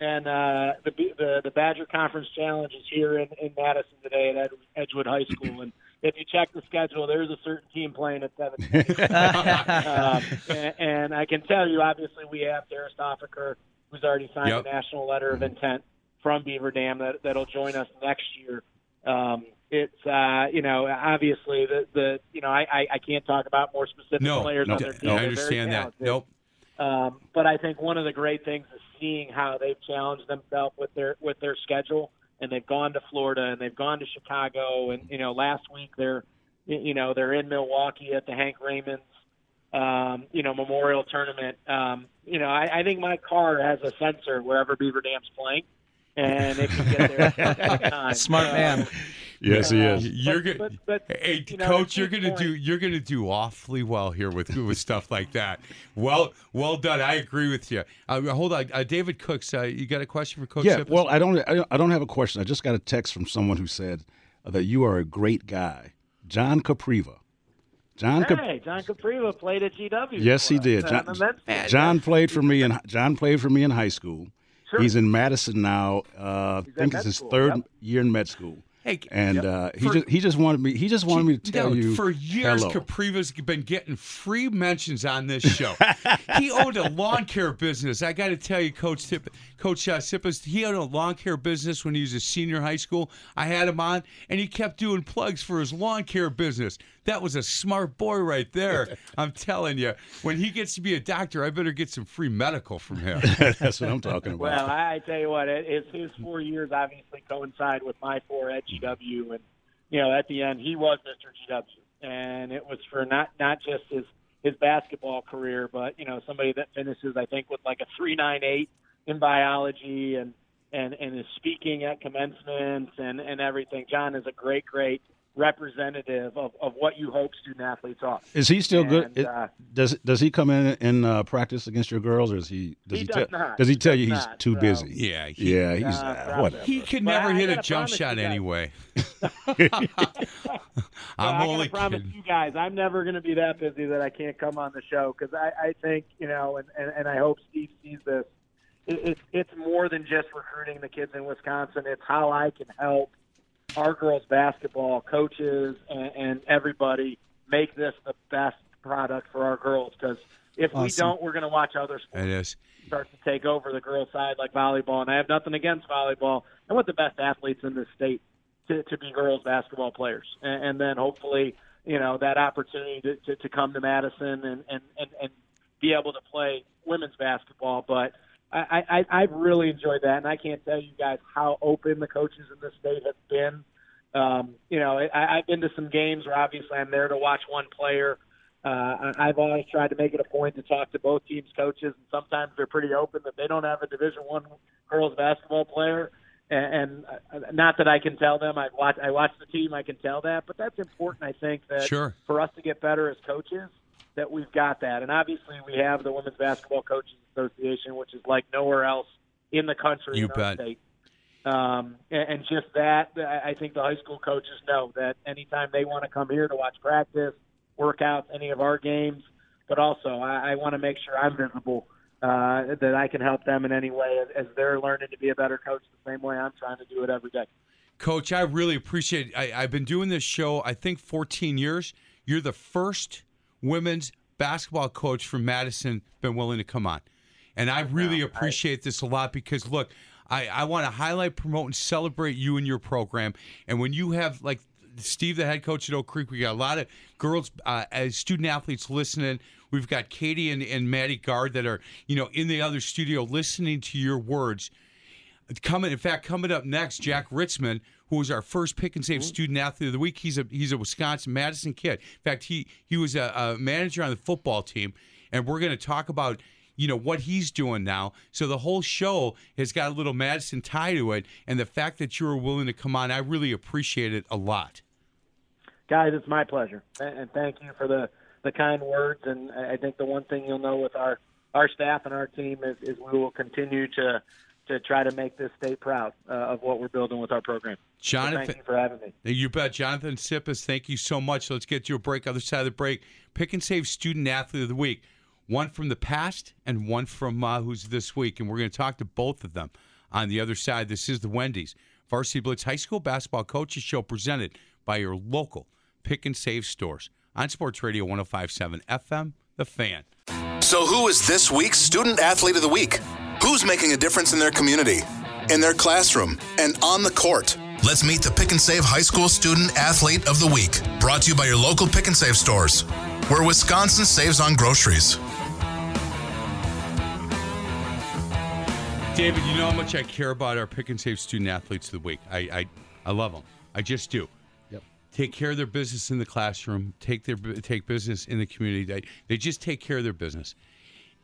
and uh, the, the the Badger Conference Challenge is here in, in Madison today at Ed, Edgewood High School, and if you check the schedule, there's a certain team playing at seven. um, and, and, I can tell you, obviously, we have Darius Offaker, who's already signed yep. a national letter of intent from Beaver Dam that, that'll join us next year. Um, it's uh, you know obviously the the you know I, I, I can't talk about more specific no, players no, on their team. No, I understand that. Nope. Um, but I think one of the great things is seeing how they've challenged themselves with their with their schedule and they've gone to Florida and they've gone to Chicago and you know last week they're you know they're in Milwaukee at the Hank Raymond's um, you know Memorial Tournament. Um, you know I, I think my car has a sensor wherever Beaver Dam's playing, and it can get there. Smart uh, man. Yes, he is. You're good. Hey, you know, coach, you're gonna do you're gonna do awfully well here with with stuff like that. Well, well done. I agree with you. Uh, hold on, uh, David Cooks. Uh, you got a question for Coach? Yeah. Tsipis? Well, I don't. I don't have a question. I just got a text from someone who said that you are a great guy, John Capriva. John, hey, John Capriva played at GW. Yes, he did. John, John played for me in John played for me in high school. Sure. He's in Madison now. Uh, I think it's his school, third yep. year in med school. Hey, and yep. uh, he for, just he just wanted me he just wanted me to tell no, you for years hello. Capriva's been getting free mentions on this show. he owned a lawn care business. I got to tell you, Coach Tip, Coach uh, Tsipis, he owned a lawn care business when he was a senior high school. I had him on, and he kept doing plugs for his lawn care business. That was a smart boy right there. I'm telling you, when he gets to be a doctor, I better get some free medical from him. That's what I'm talking about. Well, I tell you what, it, it's his four years obviously coincide with my four at GW, and you know, at the end, he was Mr. GW, and it was for not not just his his basketball career, but you know, somebody that finishes, I think, with like a three nine eight in biology and and and is speaking at commencement and and everything. John is a great, great representative of, of what you hope student athletes are. Is he still good? And, uh, does does he come in and uh, practice against your girls, or is he? Does He he, does tell, not. Does he He tell does you he's not, too so- busy? Yeah, he- yeah, he's Uh, uh, whatever. He could But never I hit a jump shot anyway. I'm I only gotta promise kidding. you guys, I'm never going to be that busy that I can't come on the show because I, I think you know, and, and, and I hope Steve sees this. It, it's it's more than just recruiting the kids in Wisconsin. It's how I can help our girls basketball coaches and, and everybody make this the best product for our girls. Because if we don't, we're going to watch other sports It is. start to take over the girls' side like volleyball. And I have nothing against volleyball. I want the best athletes in the state to, to be girls basketball players, and, and then hopefully, you know, that opportunity to, to, to come to Madison and, and, and, and be able to play women's basketball. But I, I, I've really enjoyed that, and I can't tell you guys how open the coaches in this state have been. Um, you know, I, I've been to some games where obviously I'm there to watch one player. Uh, I've always tried to make it a point to talk to both teams' coaches, and sometimes they're pretty open that they don't have a Division One girls basketball player. And, and uh, not that I can tell them. I watch. I watch the team. I can tell that, but that's important. I think that Sure. for us to get better as coaches, that we've got that. And obviously, we have the Women's Basketball Coaches Association, which is like nowhere else in the country. You in bet. state. Um, and, and just that, I I think the high school coaches know that anytime they want to come here to watch practice, workouts, any of our games, but also I, I want to make sure I'm visible, uh, that I can help them in any way as, as they're learning to be a better coach the same way I'm trying to do it every day. Coach, I really appreciate it. I, I've been doing this show, I think, 14 years. You're the first women's basketball coach from Madison been willing to come on. And I really appreciate this a lot because, look, I, I want to highlight, promote, and celebrate you and your program. And when you have, like, Steve, the head coach at Oak Creek, we got a lot of girls, uh, as student athletes listening. We've got Katie and, and Maddie Guard that are, you know, in the other studio listening to your words coming in fact coming up next jack ritzman who was our first pick and save mm-hmm. student athlete of the week. He's a he's a wisconsin madison kid. In fact he he was a, a manager on the football team. And we're going to talk about you know what he's doing now. So the whole show has got a little madison tie to it. And the fact that you were willing to come on i really appreciate it a lot. Guys, it's my pleasure, and thank you for the the kind words. And I I think the one thing you'll know with our our staff and our team is, is we will continue to to try to make this state proud uh, of what we're building with our program. So jonathan thank you for having me. You bet. Jonathan Tsipis, thank you so much. Let's get to a break. Other side of the break, pick and save student athlete of the week. One from the past and one from uh, who's this week. And we're going to talk to both of them on the other side. This is the Wendy's Varsity Blitz High School Basketball Coaches Show presented by your local pick and save stores on Sports Radio 1057 FM, The Fan. So, who is this week's Student Athlete of the Week? Who's making a difference in their community, in their classroom, and on the court? Let's meet the Pick and Save High School Student Athlete of the Week. Brought to you by your local Pick and Save stores, where Wisconsin saves on groceries. David, you know how much I care about our pick and save student athletes of the week. I, I, I love them. I just do. Yep. Take care of their business in the classroom. Take their take business in the community. They, they just take care of their business.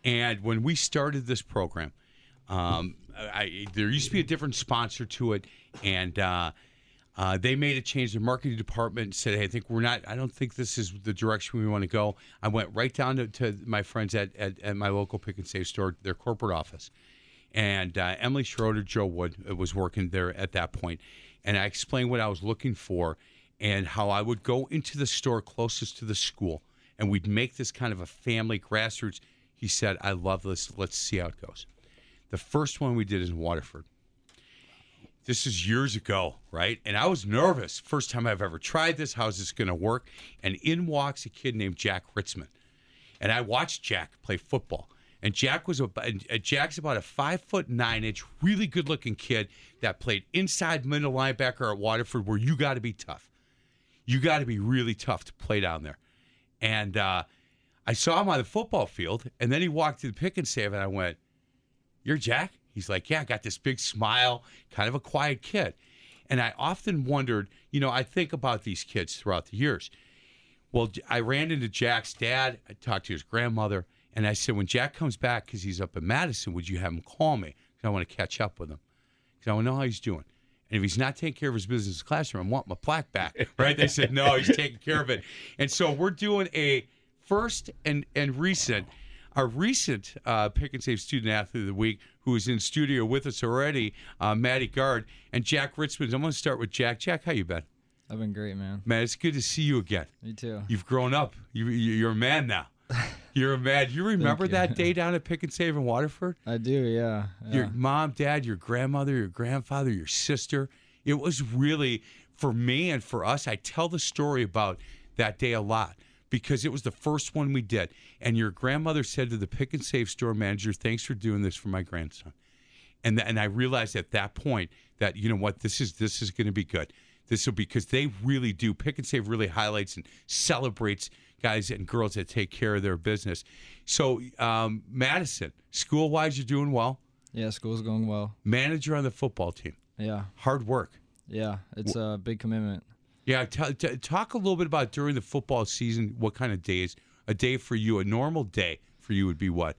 And when we started this program, um, I, there used to be a different sponsor to it, and uh, uh, they made a change. The marketing department said, "Hey, I think we're not. I don't think this is the direction we want to go." I went right down to, to my friends at, at, at my local pick and save store, their corporate office, and uh, Emily Schroeder, Joe Wood uh, was working there at that point, and I explained what I was looking for and how I would go into the store closest to the school, and we'd make this kind of a family grassroots. He said, "I love this. Let's see how it goes." The first one we did is in Waterford. This is years ago, right? And I was nervous. First time I've ever tried this. How's this going to work? And in walks a kid named Jack Ritzman. And I watched Jack play football. And Jack was a Jack's about a five foot nine inch, really good looking kid that played inside middle linebacker at Waterford, where you got to be tough. You got to be really tough to play down there. And uh, I saw him on the football field, and then he walked to the pick and save, and I went, "You're Jack?" He's like, "Yeah." I Got this big smile, kind of a quiet kid. And I often wondered, you know, I think about these kids throughout the years. Well, I ran into Jack's dad. I talked to his grandmother, and I said, when Jack comes back, because he's up in Madison, would you have him call me? Because I want to catch up with him. Because I want to know how he's doing. And if he's not taking care of his business in the classroom, I want my plaque back. Right? They said, no, he's taking care of it. And so we're doing a first and, and recent, our recent uh, Pick and Save Student Athlete of the Week, who is in studio with us already, uh, Maddie Gard and Jack Ritzman. I'm going to start with Jack. Jack, how you been? I've been great, man. Man, it's good to see you again. Me too. You've grown up. You, you- you're a man now. You're a man. You remember you. that day down at Pick and Save in Waterford? I do, yeah. yeah. Your mom, dad, your grandmother, your grandfather, your sister. It was really, for me and for us, I tell the story about that day a lot because it was the first one we did. And your grandmother said to the Pick and Save store manager, Thanks for doing this for my grandson. And, th- and I realized at that point that, you know what, this is this is going to be good. This will be because they really do. Pick and Save really highlights and celebrates guys and girls that take care of their business. So, um, Madison, school wise, you're doing well. yeah, school's going well. Manager on the football team, Yeah, hard work. yeah. It's a big commitment. Yeah, t- t- talk a little bit about during the football season. What kind of days? A day for you, a normal day for you would be what?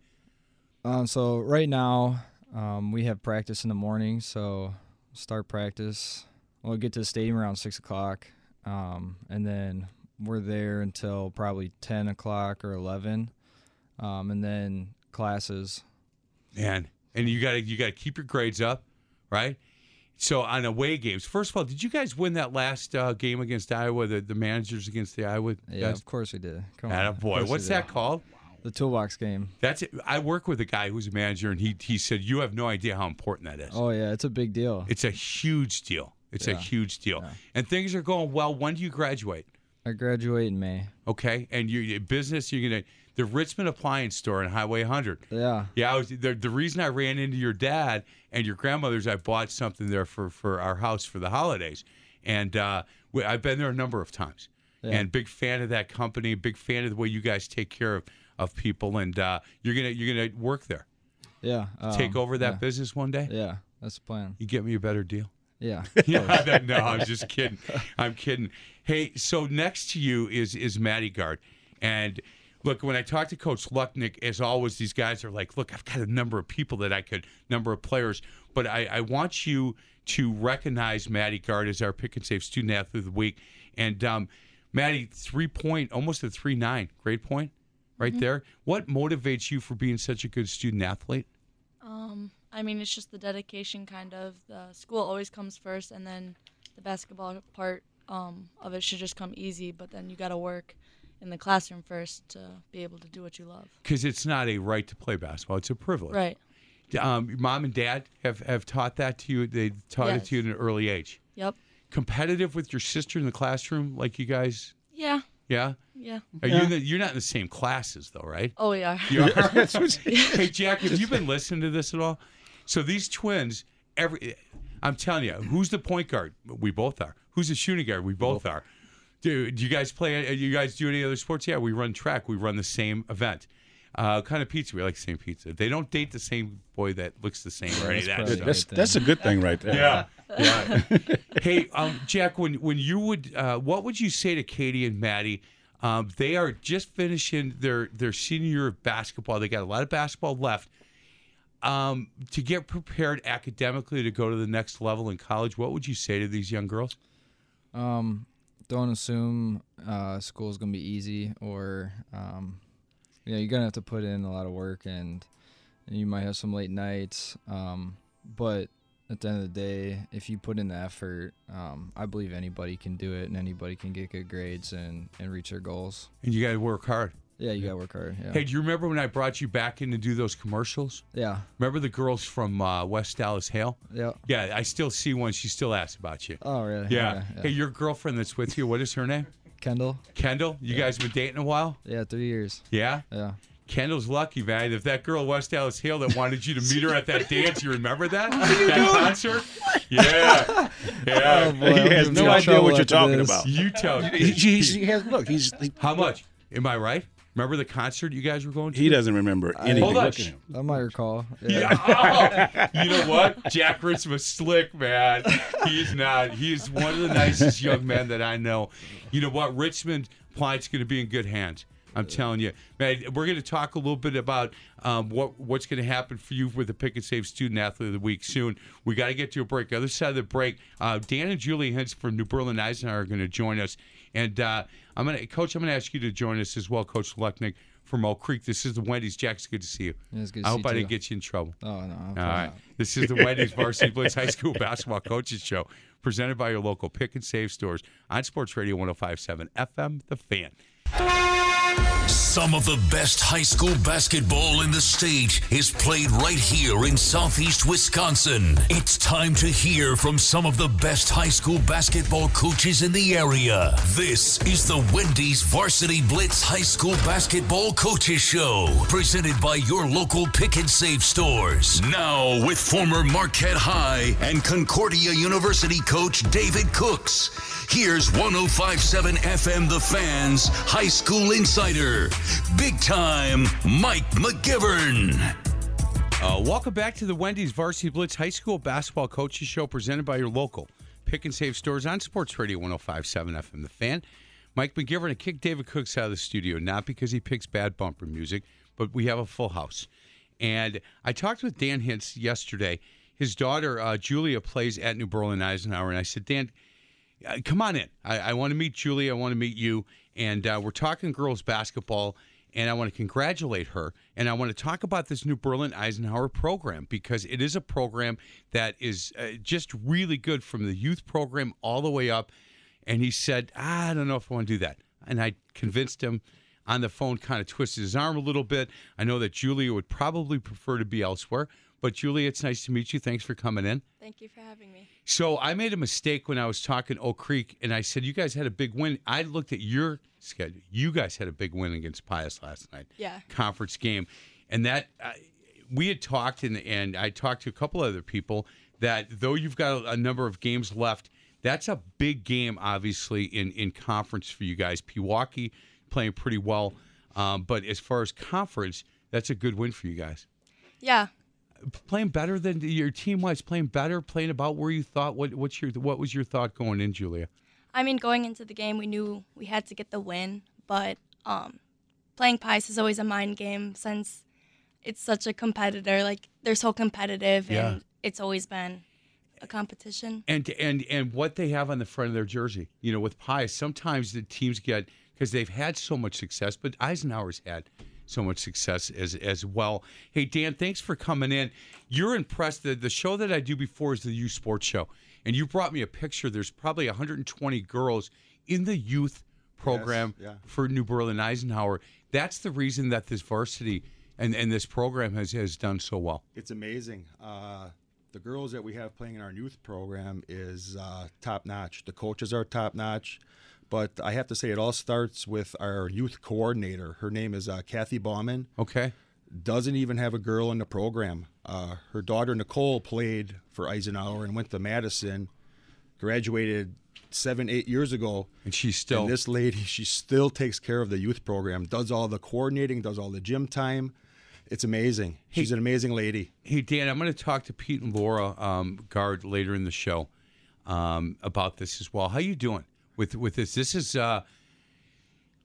Um, so right now, um, we have practice in the morning. So start practice. We'll get to the stadium around six o'clock, um, and then we're there until probably ten o'clock or eleven, um, and then classes. Man, and you got to you got to keep your grades up, right? So on away games, first of all, did you guys win that last uh, game against Iowa? The, the managers against the Iowa Yeah, guys? of course we did. Come on, boy, what's that called? The toolbox game. That's it. I work with a guy who's a manager, and he he said you have no idea how important that is. Oh yeah, it's a big deal. It's a huge deal. It's a huge deal, Yeah. and things are going well. When do you graduate? I graduate in May. Okay, and you your business you're gonna the Richmond Appliance Store in Highway 100. Yeah. Yeah, I was the, the reason I ran into your dad and your grandmother's. I bought something there for for our house for the holidays, and uh, I've been there a number of times. Yeah. And big fan of that company. Big fan of the way you guys take care of, of people, and uh, you're gonna you're gonna work there. Yeah. Take um, over that yeah. business one day. Yeah, that's the plan. You get me a better deal. Yeah. yeah, no, I'm just kidding. I'm kidding. Hey, so next to you is is Matty Guard, and look, when I talk to Coach Lucknick, as always, these guys are like, look, I've got a number of people that I could, number of players, but I, I want you to recognize Matty Guard as our pick and save student athlete of the week, and um, Matty, three point, almost a three nine, grade point, right Mhm. there. What motivates you for being such a good student athlete? Um, I mean, it's just the dedication kind of. The school always comes first, and then the basketball part um, of it should just come easy. But then you got to work in the classroom first to be able to do what you love. Because it's not a right to play basketball; it's a privilege. Right. Um, mom and dad have, have taught that to you. They taught it to you at an early age. Yep. Competitive with your sister in the classroom, like you guys. Yeah. Yeah. Yeah. Are Yeah. you the, you're not in the same classes though, right? Oh, we are. You are? Hey, Jack, have you been listening to this at all? So these twins, every, I'm telling you, who's the point guard? We both are. Who's the shooting guard? We both are. Do, do you guys play? uh, You guys do any other sports? Yeah, we run track. We run the same event. Uh, what kind of pizza? We like the same pizza. They don't date the same boy that looks the same or any of that probably stuff. That's- that's a good thing right there. Yeah, yeah. hey, um, Jack, when when you would, uh, what would you say to Katie and Maddie? Um, they are just finishing their their senior year of basketball. They got a lot of basketball left. Um, to get prepared academically to go to the next level in college, what would you say to these young girls? Um, don't assume uh, school's gonna be easy, or um, know, you're gonna have to put in a lot of work, and, and you might have some late nights. Um, but at the end of the day, if you put in the effort, um, I believe anybody can do it, and anybody can get good grades and and reach their goals. And you got to work hard. Yeah, you gotta work hard. Yeah. Hey, do you remember when I brought you back in to do those commercials? Yeah. Remember the girls from uh, West Allis Hale? Yeah. Yeah, I still see one. She still asks about you. Oh, really? Yeah. Okay, yeah. Hey, your girlfriend that's with you, what is her name? Kendall. Kendall. You Yeah. guys been dating a while? Yeah, three years. Yeah. Yeah. Kendall's lucky, man. If that girl West Allis Hale that wanted you to meet her at that dance, you remember that? you that doing? concert? Yeah. Yeah. Oh, boy, He has no idea what you're talking this. about. You tell He- he- he has- look, he's How much? Am I right? Remember the concert you guys were going to? He doesn't remember anything. Hold on. Look. I might recall. Yeah. Oh, you know what? Jack Ritz was slick, man. He's not. He's one of the nicest young men that I know. You know what? Richmond Pliant's going to be in good hands. I'm telling you, man. We're going to talk a little bit about um, what what's going to happen for you with the Pick and Save Student Athlete of the Week soon. We got to get to a break. The other side of the break, uh, Dan and Julie Hintz from New Berlin Eisenhower are going to join us, and uh, I'm going to, Coach, I'm going to ask you to join us as well, Coach Lechnick from Oak Creek. This is the Wendy's. Jack's good to see you. Good I to hope I didn't get you in trouble. Oh no. All right. This is the Wendy's Varsity Blitz High School Basketball Coaches Show, presented by your local pick and save stores on Sports Radio 1057 FM, The Fan. Some of the best high school basketball in the state is played right here in southeast Wisconsin. It's time to hear from some of the best high school basketball coaches in the area. This is the Wendy's Varsity Blitz High School Basketball Coaches Show, presented by your local pick and save stores. Now, with former Marquette High and Concordia University coach David Cooks. Here's 1057 FM The Fans High School Insider. Big time Mike McGivern. Uh, welcome back to the Wendy's Varsity Blitz High School Basketball Coaches Show, presented by your local pick and save stores on Sports Radio 1057 FM The Fan. Mike McGivern, I kicked David Cooks out of the studio, not because he picks bad bumper music, but we have a full house. And I talked with Dan Hintz yesterday. His daughter, uh, Julia, plays at New Berlin Eisenhower. And I said, Dan, uh, come on in. I, I want to meet Julie. I want to meet you. And uh, we're talking girls basketball, and I want to congratulate her. And I want to talk about this new Berlin Eisenhower program because it is a program that is uh, just really good from the youth program all the way up. And he said, "Ah, I don't know if I want to do that. And I convinced him on the phone, kind of twisted his arm a little bit. I know that Julia would probably prefer to be elsewhere. But Julie, it's nice to meet you. Thanks for coming in. Thank you for having me. So I made a mistake when I was talking Oak Creek, and I said you guys had a big win. I looked at your schedule. You guys had a big win against Pius last night. Yeah. Conference game, and that uh, we had talked, and and I talked to a couple other people that though you've got a, a number of games left, that's a big game, obviously in in conference for you guys. Pewaukee playing pretty well, um, but as far as conference, that's a good win for you guys Yeah. Playing better than your team was playing better, playing about where you thought. What what's your what was your thought going in, Julia? I mean, going into the game, we knew we had to get the win, but um, playing Pius is always a mind game since it's such a competitor. Like they're so competitive, Yeah. and it's always been a competition. And and and what they have on the front of their jersey, you know, with Pius, sometimes the teams get because they've had so much success, but Eisenhower's had so much success as as well. Hey Dan, thanks for coming in. You're impressed. The the show that I do before is the youth sports show, and you brought me a picture. There's probably 120 girls in the youth program yeah. for New Berlin Eisenhower. That's the reason that this varsity and, and this program has, has done so well. It's amazing. Uh, the girls that we have playing in our youth program is uh, top notch. The coaches are top notch, but I have to say it all starts with our youth coordinator. Her name is uh, Kathy Bauman. Okay. Doesn't even have a girl in the program. Uh, her daughter Nicole played for Eisenhower and went to Madison, graduated seven, eight years ago. And she's still. And this lady, she still takes care of the youth program, does all the coordinating, does all the gym time. It's amazing. She's an amazing lady. Hey Dan, I'm going to talk to Pete and Laura um, Guard later in the show um, about this as well. How you doing with with this? This is uh,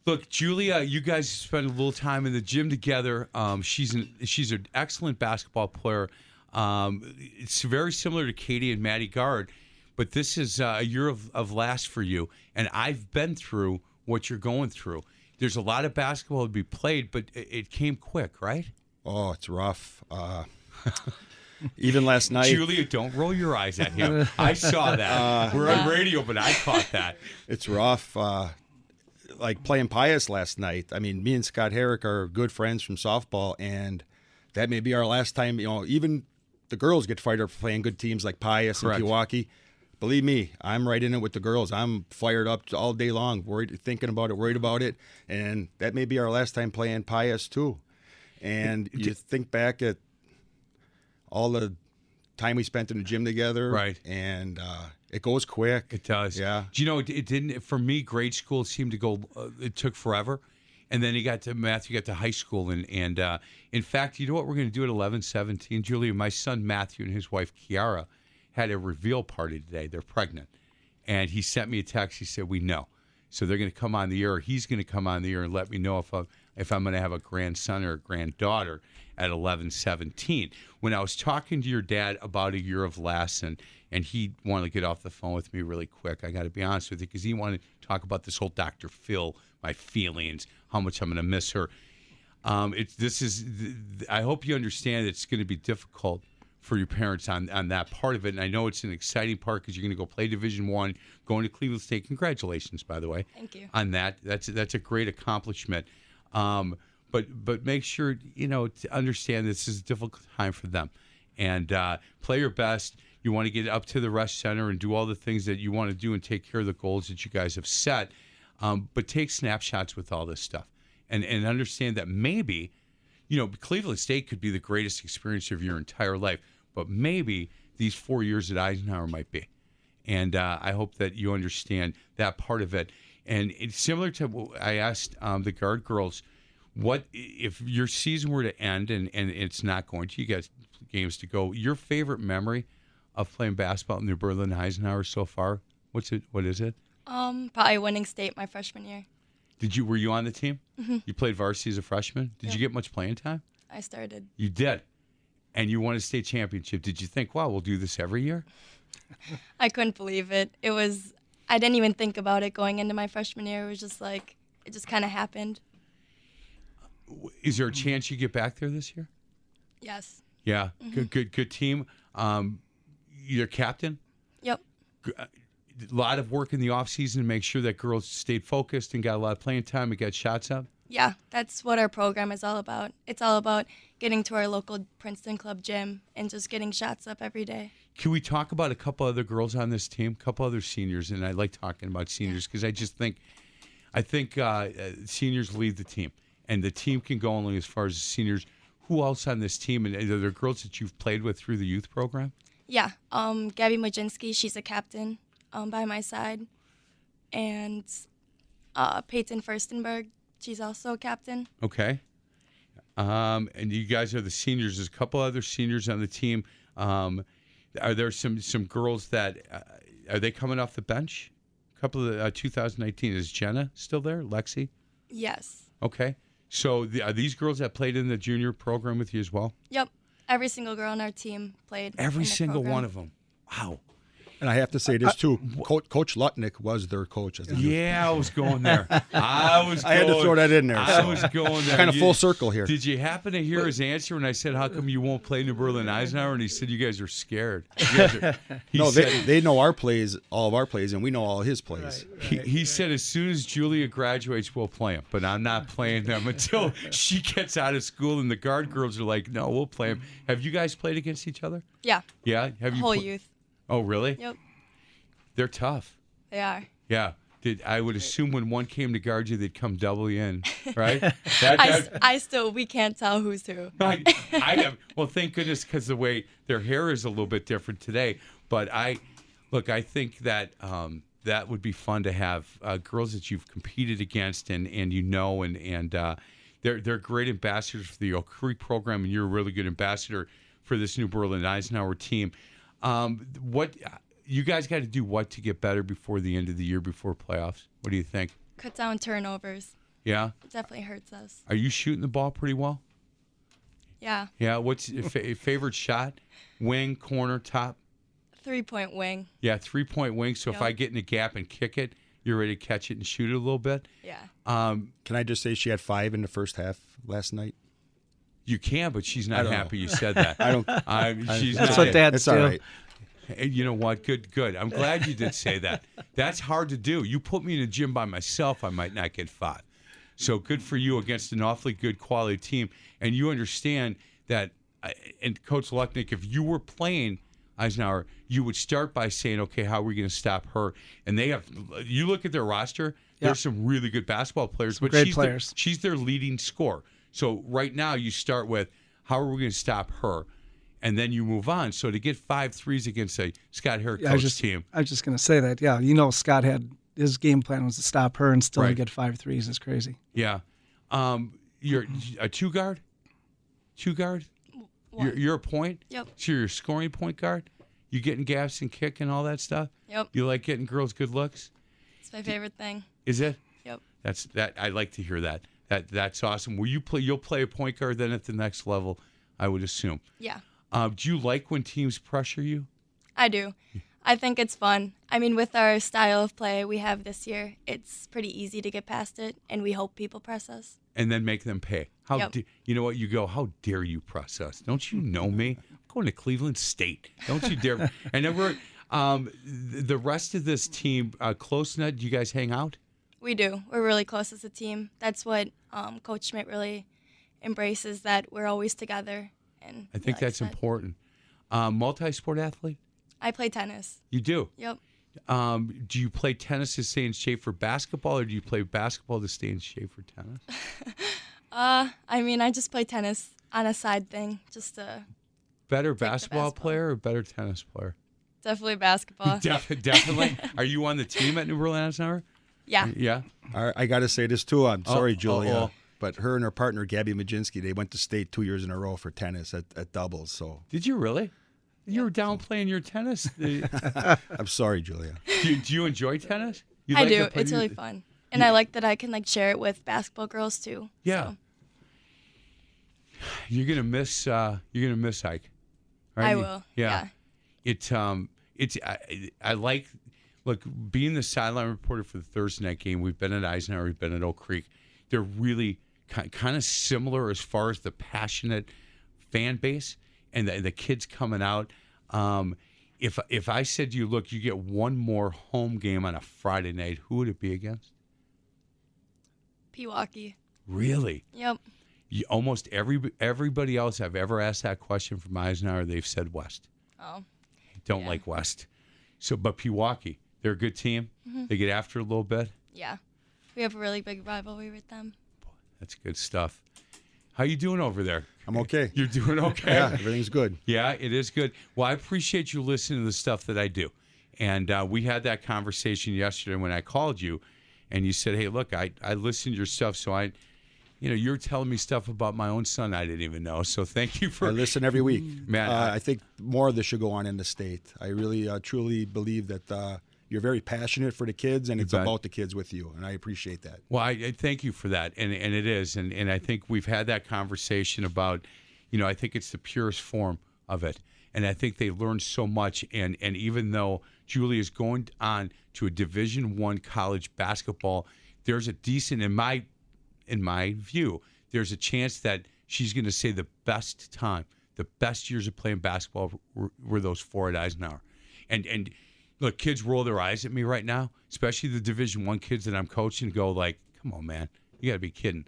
look, Julia. You guys spent a little time in the gym together. Um, she's an she's an excellent basketball player. Um, it's very similar to Katie and Maddie Guard, but this is uh, a year of, of last for you. And I've been through what you're going through. There's a lot of basketball to be played, but it, it came quick, right? Oh, it's rough. Uh, even last night. Julia, don't roll your eyes at him. I saw that. Uh, We're on radio, but I caught that. It's rough. Uh, like playing Pius last night. I mean, me and Scott Herrick are good friends from softball, and that may be our last time. You know, even the girls get fired up for playing good teams like Pius Correct. and Pewaukee. Believe me, I'm right in it with the girls. I'm fired up all day long, worried, thinking about it, worried about it, and that may be our last time playing Pius too. And you think back at all the time we spent in the gym together, Right. And uh, it goes quick. It does. Yeah. Do you know it, it didn't for me? Grade school seemed to go. Uh, it took forever, and then you got to Matthew. Got to high school, and and uh, in fact, you know what we're going to do at eleven seventeen? Julia, my son Matthew and his wife Kiara had a reveal party today. They're pregnant, and he sent me a text. He said, "We know." So they're going to come on the air. He's going to come on the air and let me know if I'm, if I'm going to have a grandson or a granddaughter at 11, 17. When I was talking to your dad about a year of Lassen, and he wanted to get off the phone with me really quick, I got to be honest with you, because he wanted to talk about this whole Dr. Phil, my feelings, how much I'm going to miss her. Um, it's this is. I hope you understand it's going to be difficult for your parents on on that part of it. And I know it's an exciting part because you're going to go play Division One, going to Cleveland State. Congratulations, by the way. Thank you. On that, that's that's a great accomplishment. Um, but but make sure you know to understand this is a difficult time for them, and uh, play your best. You want to get up to the Resch Center and do all the things that you want to do and take care of the goals that you guys have set. Um, but take snapshots with all this stuff and, and understand that maybe, you know, Cleveland State could be the greatest experience of your entire life, but maybe these four years at Eisenhower might be. And uh, I hope that you understand that part of it. And it's similar to what I asked um, the guard girls, what if your season were to end and, and it's not going to, you got games to go, your favorite memory of playing basketball in New Berlin Eisenhower so far? What's it? What is it? Um, probably winning state my freshman year. Did you were you on the team? Mhm. You played varsity as a freshman. Did you get much playing time? I started. You did, and you won a state championship. Did you think, wow, we'll do this every year? I couldn't believe it. It was. I didn't even think about it going into my freshman year. It was just like it just kind of happened. Is there a chance you get back there this year? Yes. Yeah, Mhm. good, good, good team. Um, you're captain. Yep. A lot of work in the off season to make sure that girls stayed focused and got a lot of playing time and got shots up. Yeah, that's what our program is all about. It's all about getting to our local Princeton Club gym and just getting shots up every day. Can we talk about a couple other girls on this team, a couple other seniors? And I like talking about seniors because I just think, I think uh, seniors lead the team, and the team can go only as far as the seniors. Who else on this team? And are there girls that you've played with through the youth program? Yeah, um, Gabby Majinski, she's a captain um, by my side. And uh, Peyton Furstenberg, she's also a captain. Okay. Um, and you guys are the seniors. There's a couple other seniors on the team. Um, are there some some girls that uh, are they coming off the bench? A couple of uh, 2019. Is Jenna still there? Lexi? Yes. Okay. So the, are these girls that played in the junior program with you as well? Yep. Every single girl on our team played. Every in the single program. one of them. Wow. And I have to say this uh, uh, too. Coach, Coach Lutnick was their coach. As. Yeah, I was going there. I was. I had to throw that in there, I so. was going there. Kinda You- full circle here. Did you happen to hear his answer when I said, "How come you won't play New Berlin Eisenhower?" And he said, "You guys are scared." Guys are- he no, said- they, they know our plays, all of our plays, and we know all his plays. He, he said as soon as Julia graduates, we'll play them, but I'm not playing them until she gets out of school. And the guard girls are like, "No, we'll play them." Have you guys played against each other? Yeah. Yeah. Have you? Whole pl- youth. Oh, really? Yep. They're tough. They are. Yeah. Did I would assume when one came to guard you, they'd come double you in, right? That- I, that- s- I still, we can't tell who's who. I, I have. Well, thank goodness because the way their hair is a little bit different today. But I, look, I think that um, that would be fun to have uh, girls that you've competed against and and you know and and uh, they're they're great ambassadors for the Oak Creek program, and you're a really good ambassador for this New Berlin Eisenhower team. Um, what you guys got to do what to get better before the end of the year before playoffs? What do you think? Cut down turnovers. Yeah, It definitely hurts us. are you shooting the ball pretty well? Yeah. Yeah. What's your fa- favorite shot? Wing, corner, top. Three point wing. Yeah, three point wing. So if I get in a gap and kick it, you're ready to catch it and shoot it a little bit. Yeah. Um, Can I just say she had five in the first half last night? You can, but she's not don't know. happy you said that. I don't- I'm, she's That's not- what dads It's all do. right. Hey, you know what? Good, good. I'm glad you did say that. That's hard to do. You put me in a gym by myself, I might not get five. So good for you against an awfully good quality team, and you understand that. uh, And Coach Lucknick, if you were playing Eisenhower, you would start by saying, "Okay, how are we going to stop her?" And they have. You look at their roster. Yeah. There's some really good basketball players, Some but great she's players. Their, she's their leading scorer. So right now, you start with, "How are we going to stop her?" And then you move on. So to get five threes against a Scott Herrick Yeah, I just, team, I was just gonna say that. Yeah, you know, Scott had his game plan was to stop her and still to Right. get five threes is crazy. Yeah. Um, you're a two guard? Two guard? You're, you're a point? Yep. So you're a scoring point guard? You getting gaps and kick and all that stuff? Yep. You like getting girls good looks? It's my favorite thing. Is it? Yep. That's that I like to hear that. That that's awesome. Will you play? You'll play a point guard then at the next level, I would assume. Yeah, Um, do you like when teams pressure you? I do. I think it's fun. I mean, with our style of play we have this year, it's pretty easy to get past it, and we hope people press us. and then make them pay. How Yep. da- you know what you go? How dare you press us? Don't you know me? I'm going to Cleveland State. Don't you dare! and then we're um, th- the rest of this team uh, close net. Do you guys hang out? We do. We're really close as a team. That's what um, Coach Schmidt really embraces that we're always together. And I think that's that. important. Um, multi-sport athlete. I play tennis. You do. Yep. Um, do you play tennis to stay in shape for basketball, or do you play basketball to stay in shape for tennis? Uh, I mean, I just play tennis on a side thing, just to Better basketball, player or better tennis player? definitely basketball. Def- definitely. Are you on the team at New Orleans Hour? Yeah. Yeah. I, I got to say this too. I'm Oh, sorry, oh, Julia, oh. but her and her partner Gabby Majinski, they went to state two years in a row for tennis at, at doubles. So Did you really? You were down playing your tennis. I'm sorry, Julia. you- do you enjoy tennis? You I like do. play- It's really fun, and I like that I can like share it with basketball girls too. Yeah. You're gonna miss. Uh, you're gonna miss Ike. I will, Yeah. yeah. It. Um. It's. I, I like. Look, being the sideline reporter for the Thursday night game, we've been at Eisenhower, we've been at Oak Creek. They're really kind of similar as far as the passionate fan base and the, the kids coming out. Um, if if I said to you, look, you get one more home game on a Friday night, who would it be against? Pewaukee. Really? Yep. You, almost every everybody else I've ever asked that question from Eisenhower, they've said West. Oh. Don't like West. So, but Pewaukee, they're a good team. Mhm. They get after a little bit. Yeah. We have a really big rivalry with them. Boy, That's good stuff. How you doing over there? I'm okay. You're doing okay. Yeah, everything's good. Yeah, it is good. Well, I appreciate you listening to the stuff that I do. And uh, we had that conversation yesterday when I called you, and you said, "Hey, look, I I listened to your stuff, so I, you know, you're telling me stuff about my own son I didn't even know. So thank you for I listen every week. man. uh, I think more of this should go on in the state. I really, uh, truly believe that uh, you're very passionate for the kids, and You it's bet. about the kids with you, and I appreciate that. Well, I, I thank you for that, and and it is, and and I think we've had that conversation about, you know, I think it's the purest form of it, and I think they learned so much, and and even though Julie is going on to a Division One college basketball, there's a decent in my in my view, there's a chance that she's going to say the best time, the best years of playing basketball were, were those four at Eisenhower, and and look, kids roll their eyes at me right now, especially the Division One kids that I'm coaching. Go like, come on, man, you got to be kidding.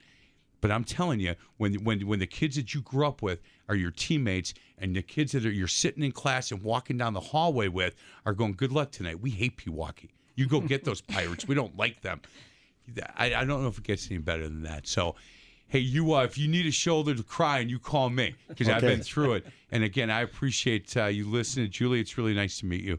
But I'm telling you, when when when the kids that you grew up with are your teammates, and the kids that are you're sitting in class and walking down the hallway with are going, "Good luck tonight. We hate Pewaukee. You go get those Pirates. We don't like them." I, I don't know if it gets any better than that. So, hey, you uh, if you need a shoulder to cry, and you call me because I've been through it. And again, I appreciate uh, you listening, Julie. It's really nice to meet you.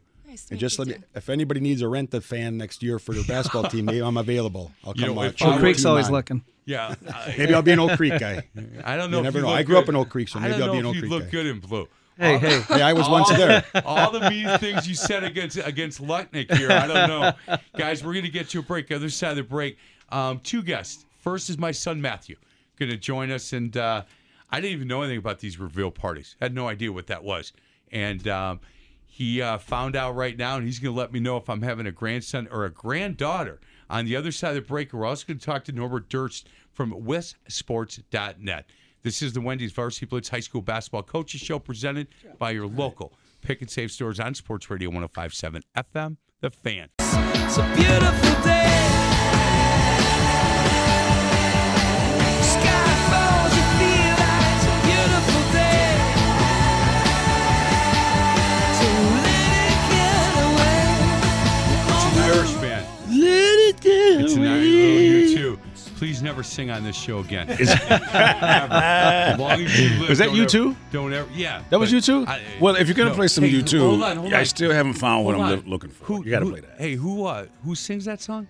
And just let me, if anybody needs a rent a fan next year for their basketball team, maybe I'm available. I'll You come know, if check I your were- Creek's always on. looking. Yeah, uh, Maybe I'll be an Oak Creek guy. I don't know. You if never you know. I grew up in Oak Creek, so maybe I'll be an if Oak you Creek look guy. good in blue. Hey, All- hey. Hey, I was once all- there. All the mean things you said against against Lutnick here, I don't know, guys. We're gonna get to a break. Other side of the break, um, two guests. First is my son Matthew, gonna join us, and uh, I didn't even know anything about these reveal parties. Had no idea what that was, and um, he uh, found out right now, and he's gonna let me know if I'm having a grandson or a granddaughter. On the other side of the break, we're also going to talk to Norbert Durst from WisSports.net. This is the Wendy's Varsity Blitz High School Basketball Coaches Show presented by your local pick and save stores on Sports Radio 1057 FM, The Fan. It's a beautiful day. Never sing on this show again. Is- As long as you live, Was that you ever- too? Don't ever. Yeah. That was you too? I- well, if you're gonna no. play some Hey, you too, hold on, hold I still haven't found what Hold I'm on. looking for. Who, you got to who- play that. Hey, who uh, who sings that song?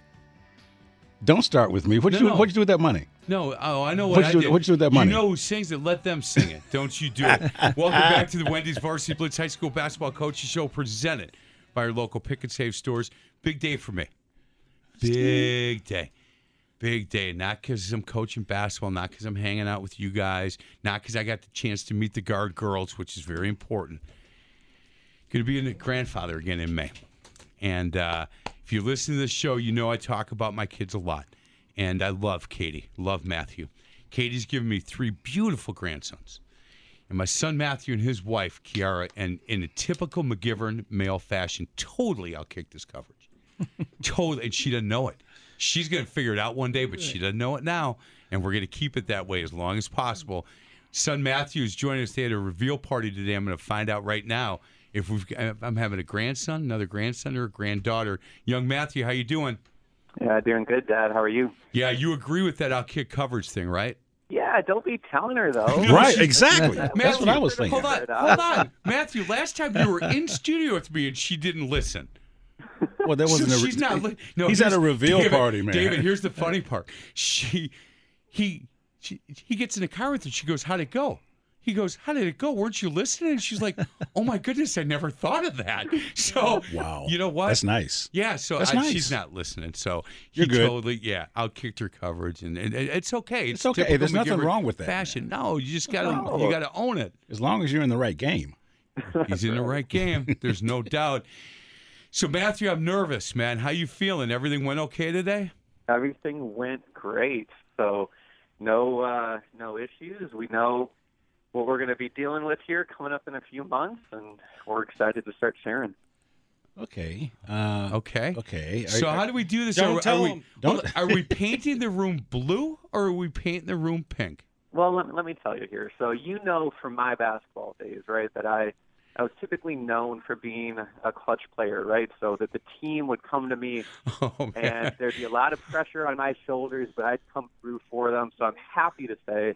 Don't start with me. What No, you do? no. What you do with that money? No, oh, I know what What'd I you do- did. what'd you do with that money? You know who sings it? Let them sing it. Don't you do it. Welcome back to the Wendy's Varsity Blitz High School Basketball Coaches Show, presented by our local pick and save stores. Big day for me. Big day. Big day. Not because I'm coaching basketball, not because I'm hanging out with you guys, not because I got the chance to meet the guard girls, which is very important. Going to be a grandfather again in May. And uh, if you listen to this show, you know I talk about my kids a lot. And I love Katie, love Matthew. Katie's given me three beautiful grandsons. And my son Matthew and his wife, Kiara, and in a typical McGivern male fashion, totally outkicked this coverage. totally. And she doesn't know it. She's going to figure it out one day, but she doesn't know it now. And we're going to keep it that way as long as possible. Son Matthew is joining us. They had a reveal party today. I'm going to find out right now if we've. if I'm having a grandson, another grandson, or a granddaughter. Young Matthew, how you doing? Yeah, doing good, Dad. How are you? Yeah, you agree with that outkick coverage thing, right? Yeah, don't be telling her though. Right, exactly. Matthew, That's what I was thinking. Hold on, hold on, Matthew. Last time you were in studio with me and she didn't listen. Well, that wasn't So a. she's not. Li- no, he's at a reveal David, party, man. David, here's the funny part. She, he, she, he gets in the car with her. She goes, "How'd it go?" He goes, "How did it go? Weren't you listening?" And she's like, "Oh my goodness, I never thought of that." So, Wow. you know what? That's nice. Yeah, so That's I, nice. she's not listening. So he You're good. totally, yeah, outkicked her coverage, and, and it's okay. It's okay. typical There's nothing wrong with that, Fashion. No, you just gotta, No. you gotta own it. As long as you're in the right game. He's in the right game. There's no doubt. So Matthew, I'm nervous, man. How you feeling? Everything went okay today? Everything went great. So no uh no issues. We know what we're going to be dealing with here coming up in a few months and we're excited to start sharing. Okay. Uh, Okay. okay. Are- So are- how do we do this? Don't are, tell are we, him. Don't- hold are we painting the room blue or are we painting the room pink? Well, let, let me tell you here. So you know from my basketball days, right, that I I was typically known for being a clutch player, right? So that the team would come to me Oh and there'd be a lot of pressure on my shoulders, but I'd come through for them. So I'm happy to say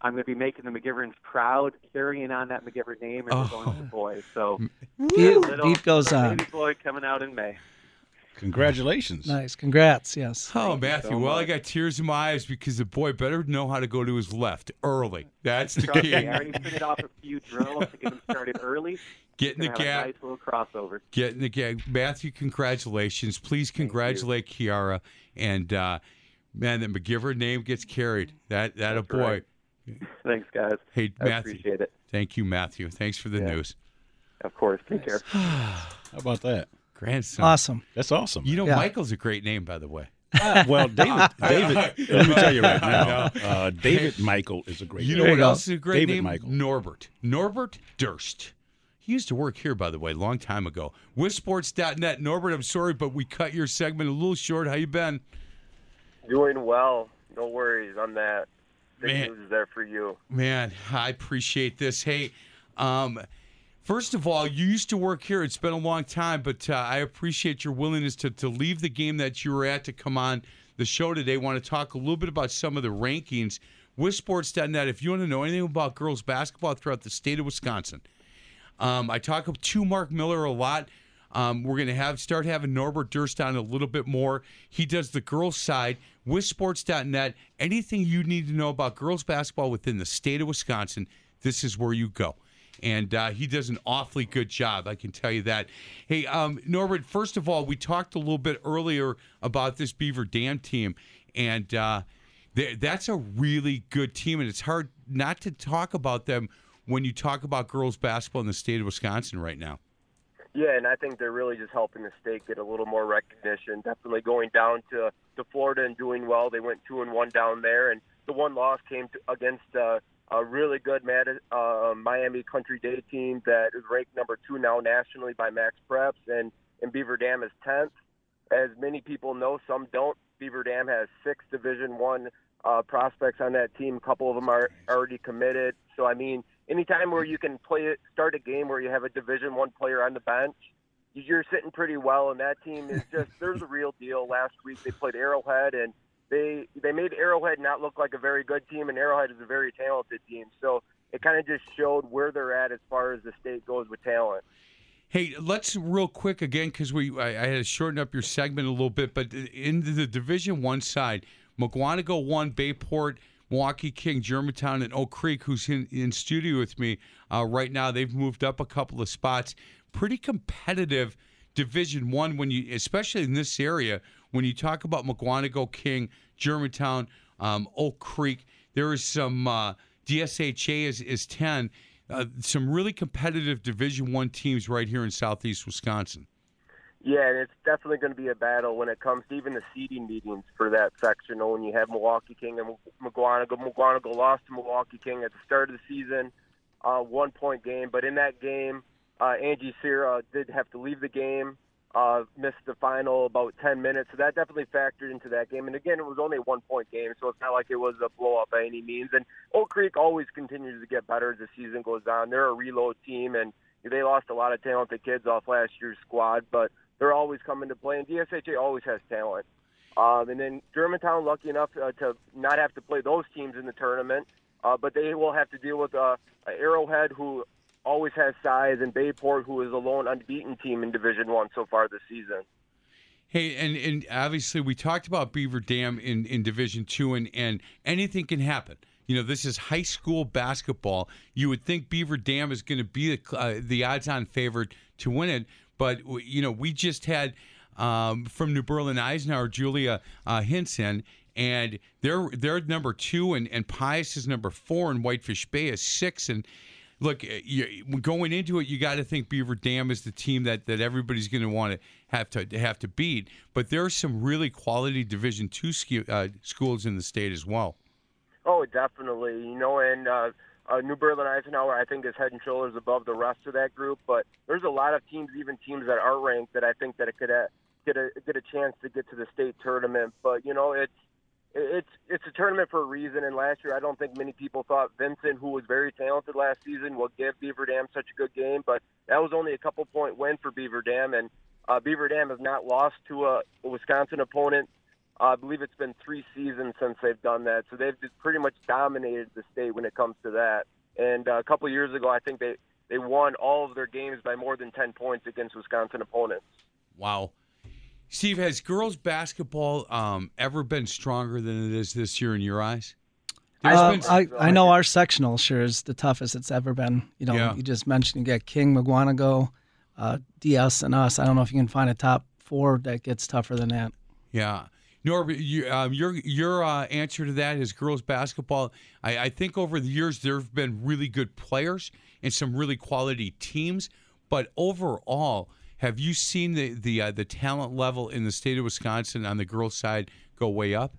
I'm going to be making the McGiverns proud, carrying on that McGivern name, and we're going Oh. to the boys. So little beat goes on. baby boy coming out in May. Congratulations. Nice. Congrats. Yes. Oh, Matthew. so well, I got tears in my eyes because the boy better know how to go to his left early. That's the Trust key. me, I already printed off a few drills to get him started early. Get in the Gonna gap. nice little crossover. Get in the gag. Matthew, congratulations. Please congratulate Kiara. And uh, man, the McGivern name gets carried. That that a boy. right. Thanks, guys. Hey, I Matthew. appreciate it. Thank you, Matthew. Thanks for the Yeah. news. Of course. Take care. How about that? Grandson. Awesome. That's awesome. You know, Yeah. Michael's a great name, by the way. Ah, well, David, David, let me tell you right now, uh, David Michael is a great You know what else is a great David name? Michael. Norbert. Norbert Durst. He used to work here, by the way, a long time ago. WisSports.net. Norbert, I'm sorry, but we cut your segment a little short. How you been? Doing well. No worries on that. Big Man. news is there for you. Man, I appreciate this. Hey, um, first of all, you used to work here. It's been a long time, but uh, I appreciate your willingness to, to leave the game that you were at to come on the show today. want to talk a little bit about some of the rankings. WisSports.net. if you want to know anything about girls basketball throughout the state of Wisconsin, um, I talk to Mark Miller a lot. Um, we're going to have start having Norbert Durst on a little bit more. He does the girls' side WisSports.net. Anything you need to know about girls basketball within the state of Wisconsin, this is where you go. And uh, he does an awfully good job, I can tell you that. Hey, um, Norbert, first of all, we talked a little bit earlier about this Beaver Dam team, and uh, th- that's a really good team, and it's hard not to talk about them when you talk about girls basketball in the state of Wisconsin right now. Yeah, and I think they're really just helping the state get a little more recognition. Definitely going down to to Florida and doing well. They went two and one down there, and the one loss came to, against uh, a really good uh, Miami Country Day team that is ranked number two now nationally by Max Preps, and and Beaver Dam is tenth. As many people know, some don't. Beaver Dam has six Division One uh, prospects on that team. A couple of them are already committed. So I mean, anytime where you can play it, start a game where you have a Division One player on the bench, you're sitting pretty well. And that team is just they're the real deal. Last week they played Arrowhead and they they made Arrowhead not look like a very good team, and Arrowhead is a very talented team. So it kind of just showed where they're at as far as the state goes with talent. Hey, let's real quick again because we I, I had to shorten up your segment a little bit, but in the Division One side, Mukwonago one, Bayport, Milwaukee King, Germantown, and Oak Creek, who's in, in studio with me uh, right now. They've moved up a couple of spots. Pretty competitive Division One when you, especially in this area, when you talk about Mukwonago, King, Germantown, um, Oak Creek, there is some uh, DSHA is is ten, uh, some really competitive Division One teams right here in Southeast Wisconsin. Yeah, and it's definitely going to be a battle when it comes to even the seeding meetings for that section. When you have Milwaukee King and Mukwonago, Mukwonago lost to Milwaukee King at the start of the season, uh, one point game. But in that game, uh, Angie Sierra did have to leave the game, uh, missed the final about 10 minutes. So that definitely factored into that game. And again, it was only a one point game, so it's not like it was a blow up by any means. And Oak Creek always continues to get better as the season goes on. They're a reload team, and they lost a lot of talented kids off last year's squad, but they're always coming to play, and DSHA always has talent. Um, and then Germantown, lucky enough uh, to not have to play those teams in the tournament, uh, but they will have to deal with uh, Arrowhead, who always has size, and Bayport, who is a lone unbeaten team in Division One so far this season. Hey, and, and obviously we talked about Beaver Dam in, in Division Two, and, and anything can happen. You know, this is high school basketball. You would think Beaver Dam is going to be the, uh, the odds-on favorite to win it, but you know, we just had um, from New Berlin Eisenhower Julia uh, Hinson, and they're they're number two, and and Pius is number four, and Whitefish Bay is six, and look, you, going into it, you got to think Beaver Dam is the team that, that everybody's going to want to have to have to beat. But there are some really quality Division two uh, schools in the state as well. Oh, definitely. You know, and uh, uh, New Berlin Eisenhower, I think, is head and shoulders above the rest of that group. But there's a lot of teams, even teams that are ranked, that I think that it could uh, get a get a chance to get to the state tournament. But you know, it's it's it's a tournament for a reason. And last year, I don't think many people thought Vincent, who was very talented last season, will give Beaver Dam such a good game. But that was only a couple point win for Beaver Dam, and uh, Beaver Dam has not lost to a, a Wisconsin opponent uh, I believe it's been three seasons since they've done that, so they've pretty much dominated the state when it comes to that. And uh, a couple years ago, I think they they won all of their games by more than ten points against Wisconsin opponents. Wow. Steve, has girls basketball um, ever been stronger than it is this year in your eyes? Uh, I, I know our sectional sure is the toughest it's ever been. You know, Yeah. you just mentioned you got King, Mukwonago, uh, DS, and us. I don't know if you can find a top four that gets tougher than that. Yeah. Norbert, you, um, your your uh, answer to that is girls basketball. I, I think over the years there have been really good players and some really quality teams, but overall, have you seen the the uh, the talent level in the state of Wisconsin on the girls' side go way up?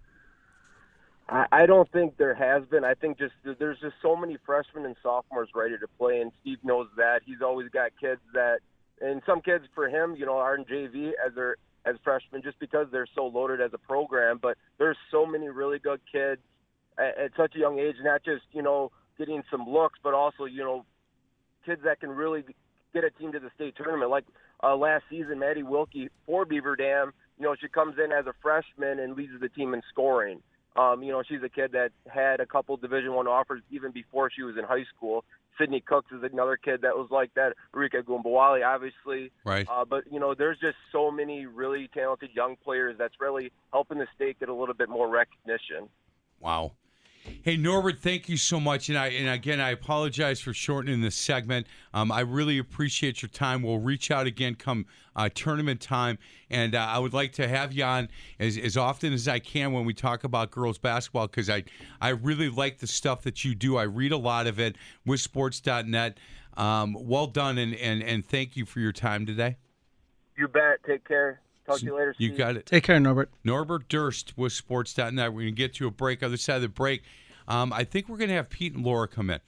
I, I don't think there has been. I think just there's just so many freshmen and sophomores ready to play, and Steve knows that. He's always got kids that, and some kids for him, you know, are in JV as their as freshmen just because they're so loaded as a program. But there's so many really good kids at, at such a young age, not just you know getting some looks, but also you know kids that can really get a team to the state tournament. Like uh, last season, Maddie Wilkie for Beaver Dam, you know she comes in as a freshman and leads the team in scoring. Um, you know, she's a kid that had a couple Division One offers even before she was in high school. Sydney Cooks is another kid that was like that. Rika Gumbawali, obviously. Right. Uh, but you know, there's just so many really talented young players that's really helping the state get a little bit more recognition. Wow. Hey Norbert, thank you so much, and I and again I apologize for shortening this segment. Um, I really appreciate your time. We'll reach out again come uh, tournament time, and uh, I would like to have you on as, as often as I can when we talk about girls basketball because I I really like the stuff that you do. I read a lot of it WisSports.net. Um, well done, and, and and thank you for your time today. You bet. Take care. Talk to you later. You got it. Take care, Norbert. Norbert Durst WisSports.net. We're going to get to a break. Other side of the break, um, I think we're going to have Pete and Laura come in.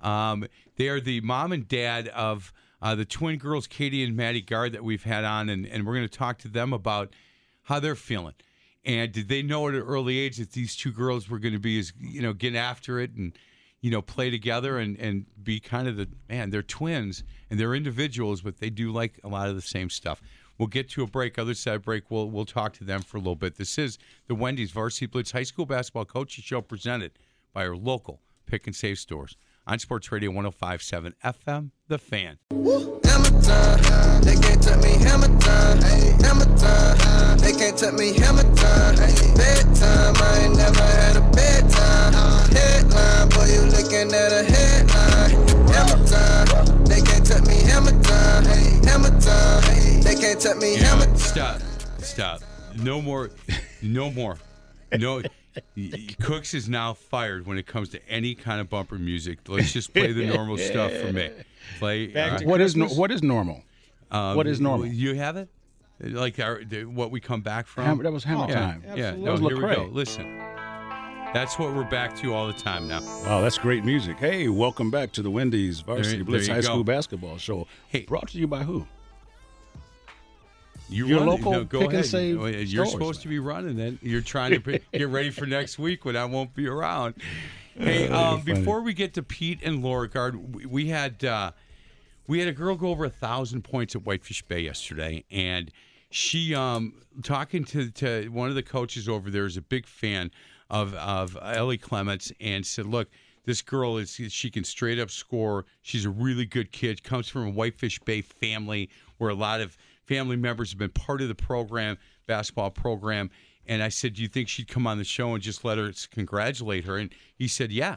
Um, they are the mom and dad of uh, the twin girls, Katie and Maddie Gard, that we've had on, and, and we're going to talk to them about how they're feeling. And did they know at an early age that these two girls were going to be, as you know, get after it and you know, play together and, and be kind of the man. They're twins and they're individuals, but they do like a lot of the same stuff. We'll get to a break. Other side break, we'll we'll talk to them for a little bit. This is the Wendy's Varsity Blitz High School Basketball Coaches Show presented by our local pick and save stores on Sports Radio 105.7 FM, The Fan. Hammer time, they can't touch me. Hammer time, hammer time, they can't touch me. Hammer time, bedtime. I ain't never had a bedtime. Headline, boy, you looking at a headline. Hammer time, they can't touch me, hammer time, hey, hammer time, hey. They can't touch me, hammer time. Stop. Stop. No more. No more. No. Cooks is now fired when it comes to any kind of bumper music. Let's just play the normal stuff for me. Play. Back all to what is no, what is normal? Um, what is normal? You have it? Like our, the, what we come back from? Hammer- that was Hammer yeah. Time. Yeah. Absolutely. No, That was here we go. Listen. That's what we're back to all the time now. Wow, that's great music. Hey, welcome back to the Wendy's Varsity There- Blitz there High go. School Basketball Show. Hey. brought to you by who? You Your run it. local No, go pick and ahead. save You- You're stores, supposed to be running it. You're trying to pre- get ready for next week when I won't be around. Hey, um, before we get to Pete and Laura Gard, we, we had uh, we had a girl go over a thousand points at Whitefish Bay yesterday, and she um, talking to, to one of the coaches over there is a big fan of of Ellie Clements, and said, "Look, this girl is she can straight up score. She's a really good kid. Comes from a Whitefish Bay family where a lot of family members have been part of the program, basketball program." And I said, "Do you think she'd come on the show and just let her congratulate her?" And he said, "Yeah."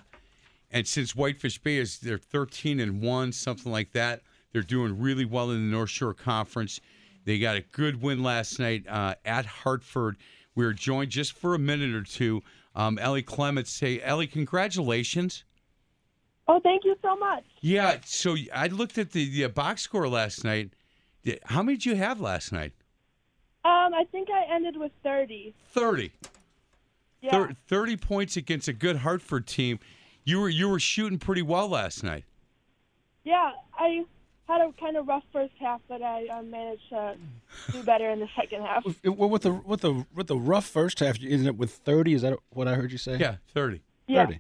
And since Whitefish Bay is they're 13 and 1, something like that, they're doing really well in the North Shore Conference. They got a good win last night uh, at Hartford. We were joined just for a minute or two. Um, Ellie Clements say, Ellie, congratulations. Oh, thank you so much. Yeah, so I looked at the, the box score last night. Did- How many did you have last night? Um, I think I ended with 30. 30. Yeah. Thir- 30 points against a good Hartford team. You were you were shooting pretty well last night. Yeah, I had a kind of rough first half, but I uh, managed to do better in the second half. Well, with the with the with the rough first half, you ended up with thirty. Is that what I heard you say? Yeah, 30. Yeah. 30.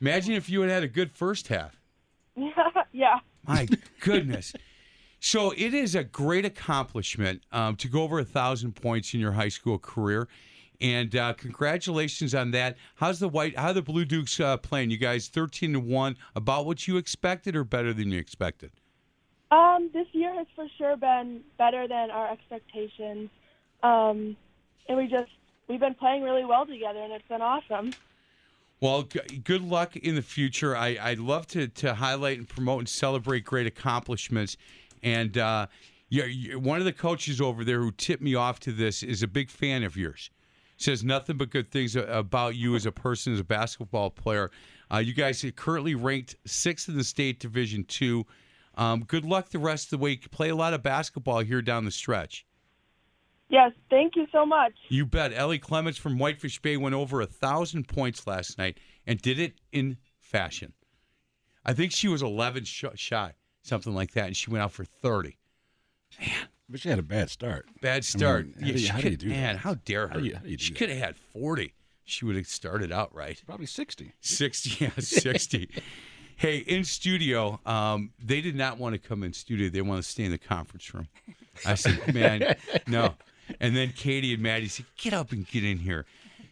Imagine if you had had a good first half. yeah. My goodness. So it is a great accomplishment um, to go over a thousand points in your high school career, and uh, congratulations on that. How's the white? How the Blue Dukes uh, playing? You guys thirteen to one, about what you expected, or better than you expected? Um, this year has for sure been better than our expectations. Um, and we just we've been playing really well together, and it's been awesome. Well, g- good luck in the future. I, I'd love to, to highlight and promote and celebrate great accomplishments. And uh, you you one of the coaches over there who tipped me off to this is a big fan of yours. Says nothing but good things about you as a person, as a basketball player. Uh, you guys are currently ranked sixth in the state Division Two. Um, good luck the rest of the week. Play a lot of basketball here down the stretch. Yes, thank you so much. You bet. Ellie Clements from Whitefish Bay went over a thousand points last night and did it in fashion. I think she was 11 sh- shy, something like that, and she went out for 30. Man, But she had a bad start. Bad start. I mean, yeah, you- she how do you could- do that? man, how dare her? How do you- how do you do she could have had 40. She would have started out right. Probably 60. 60, yeah, 60. hey, in studio, um, they did not want to come in studio. They want to stay in the conference room. I said, man, no. And then Katie and Maddie said, get up and get in here.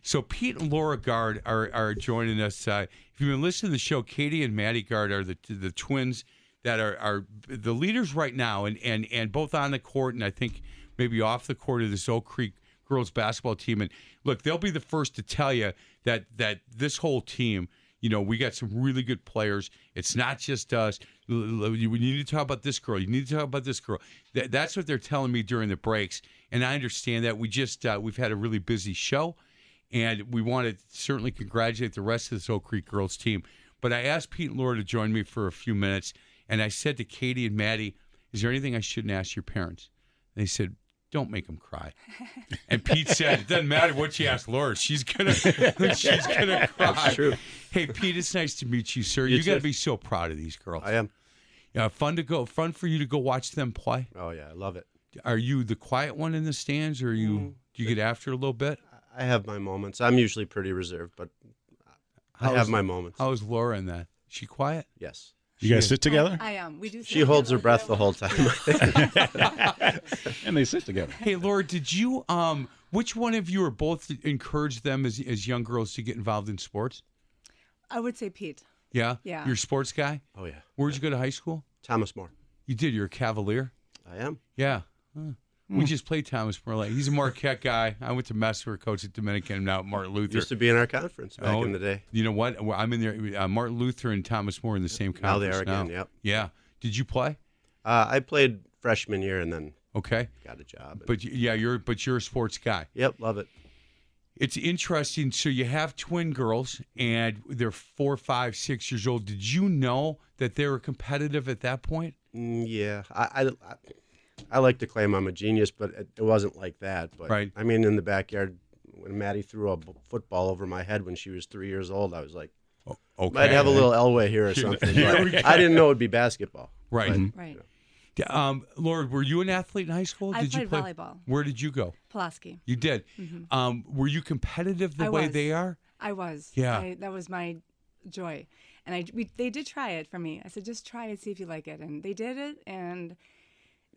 So Pete and Laura Gard are, are joining us. Uh, if you've been listening to the show, Katie and Maddie Gard are the the twins that are, are the leaders right now, and, and and both on the court and I think maybe off the court of this Oak Creek girls basketball team. And look, they'll be the first to tell you that that this whole team, you know, we got some really good players. It's not just us. You need to talk about this girl. You need to talk about this girl. That, that's what they're telling me during the breaks, and I understand that. We just uh, we've had a really busy show, and we want to certainly congratulate the rest of this Oak Creek girls team. But I asked Pete and Laura to join me for a few minutes, and I said to Katie and Maddie, "Is there anything I shouldn't ask your parents?" They said, "Don't make them cry." And Pete said, "It doesn't matter what you ask Laura; she's gonna, she's gonna cry." That's true. Hey, Pete, it's nice to meet you, sir. You You, got to be so proud of these girls. I am. Yeah, fun to go, fun for you to go watch them play. Oh yeah, I love it. Are you the quiet one in the stands, or are you? Mm. Do you get after a little bit? I have my moments. I'm usually pretty reserved, but I How have is- my moments. How is Laura in that? She quiet? Yes. You guys sit together? I am. We do. She holds her breath the whole time. and they sit together. Hey, Laura, did you um which one of you or both encourage them as as young girls to get involved in sports? I would say Pete. Yeah? Yeah. You're a sports guy? Oh yeah. Where'd you go to high school? Thomas More. You did, you're a Cavalier? I am. Yeah. Huh. We Hmm. just played Thomas More. He's a Marquette guy. I went to Messmer, coach at Dominican, and now at Martin Luther. Used to be in our conference back Oh, in the day. You know what? Well, I'm in there. Uh, Martin Luther and Thomas More in the same Now conference they are again, yep. Yeah. Did you play? Uh, I played freshman year and then Okay. got a job. But yeah, you're but you're a sports guy. Yep, love it. It's interesting. So you have twin girls, and they're four, five, six years old. Did you know that they were competitive at that point? Mm, yeah, I, I, I, I like to claim I'm a genius, but it, it wasn't like that. But Right. I mean, in the backyard, when Maddie threw a b- football over my head when she was three years old, I was like, oh, okay. might have a little Elway here or something. Here but we go. I didn't know it'd be basketball. Right. But, Right. D- Um, Laura, were you an athlete in high school? I did you played play volleyball. Where did you go? Pulaski. You did. Mhm. Um, were you competitive the I way was. they are? I was. Yeah. I, that was my joy, and I we, they did try it for me. I said, just try it, see if you like it, and they did it, and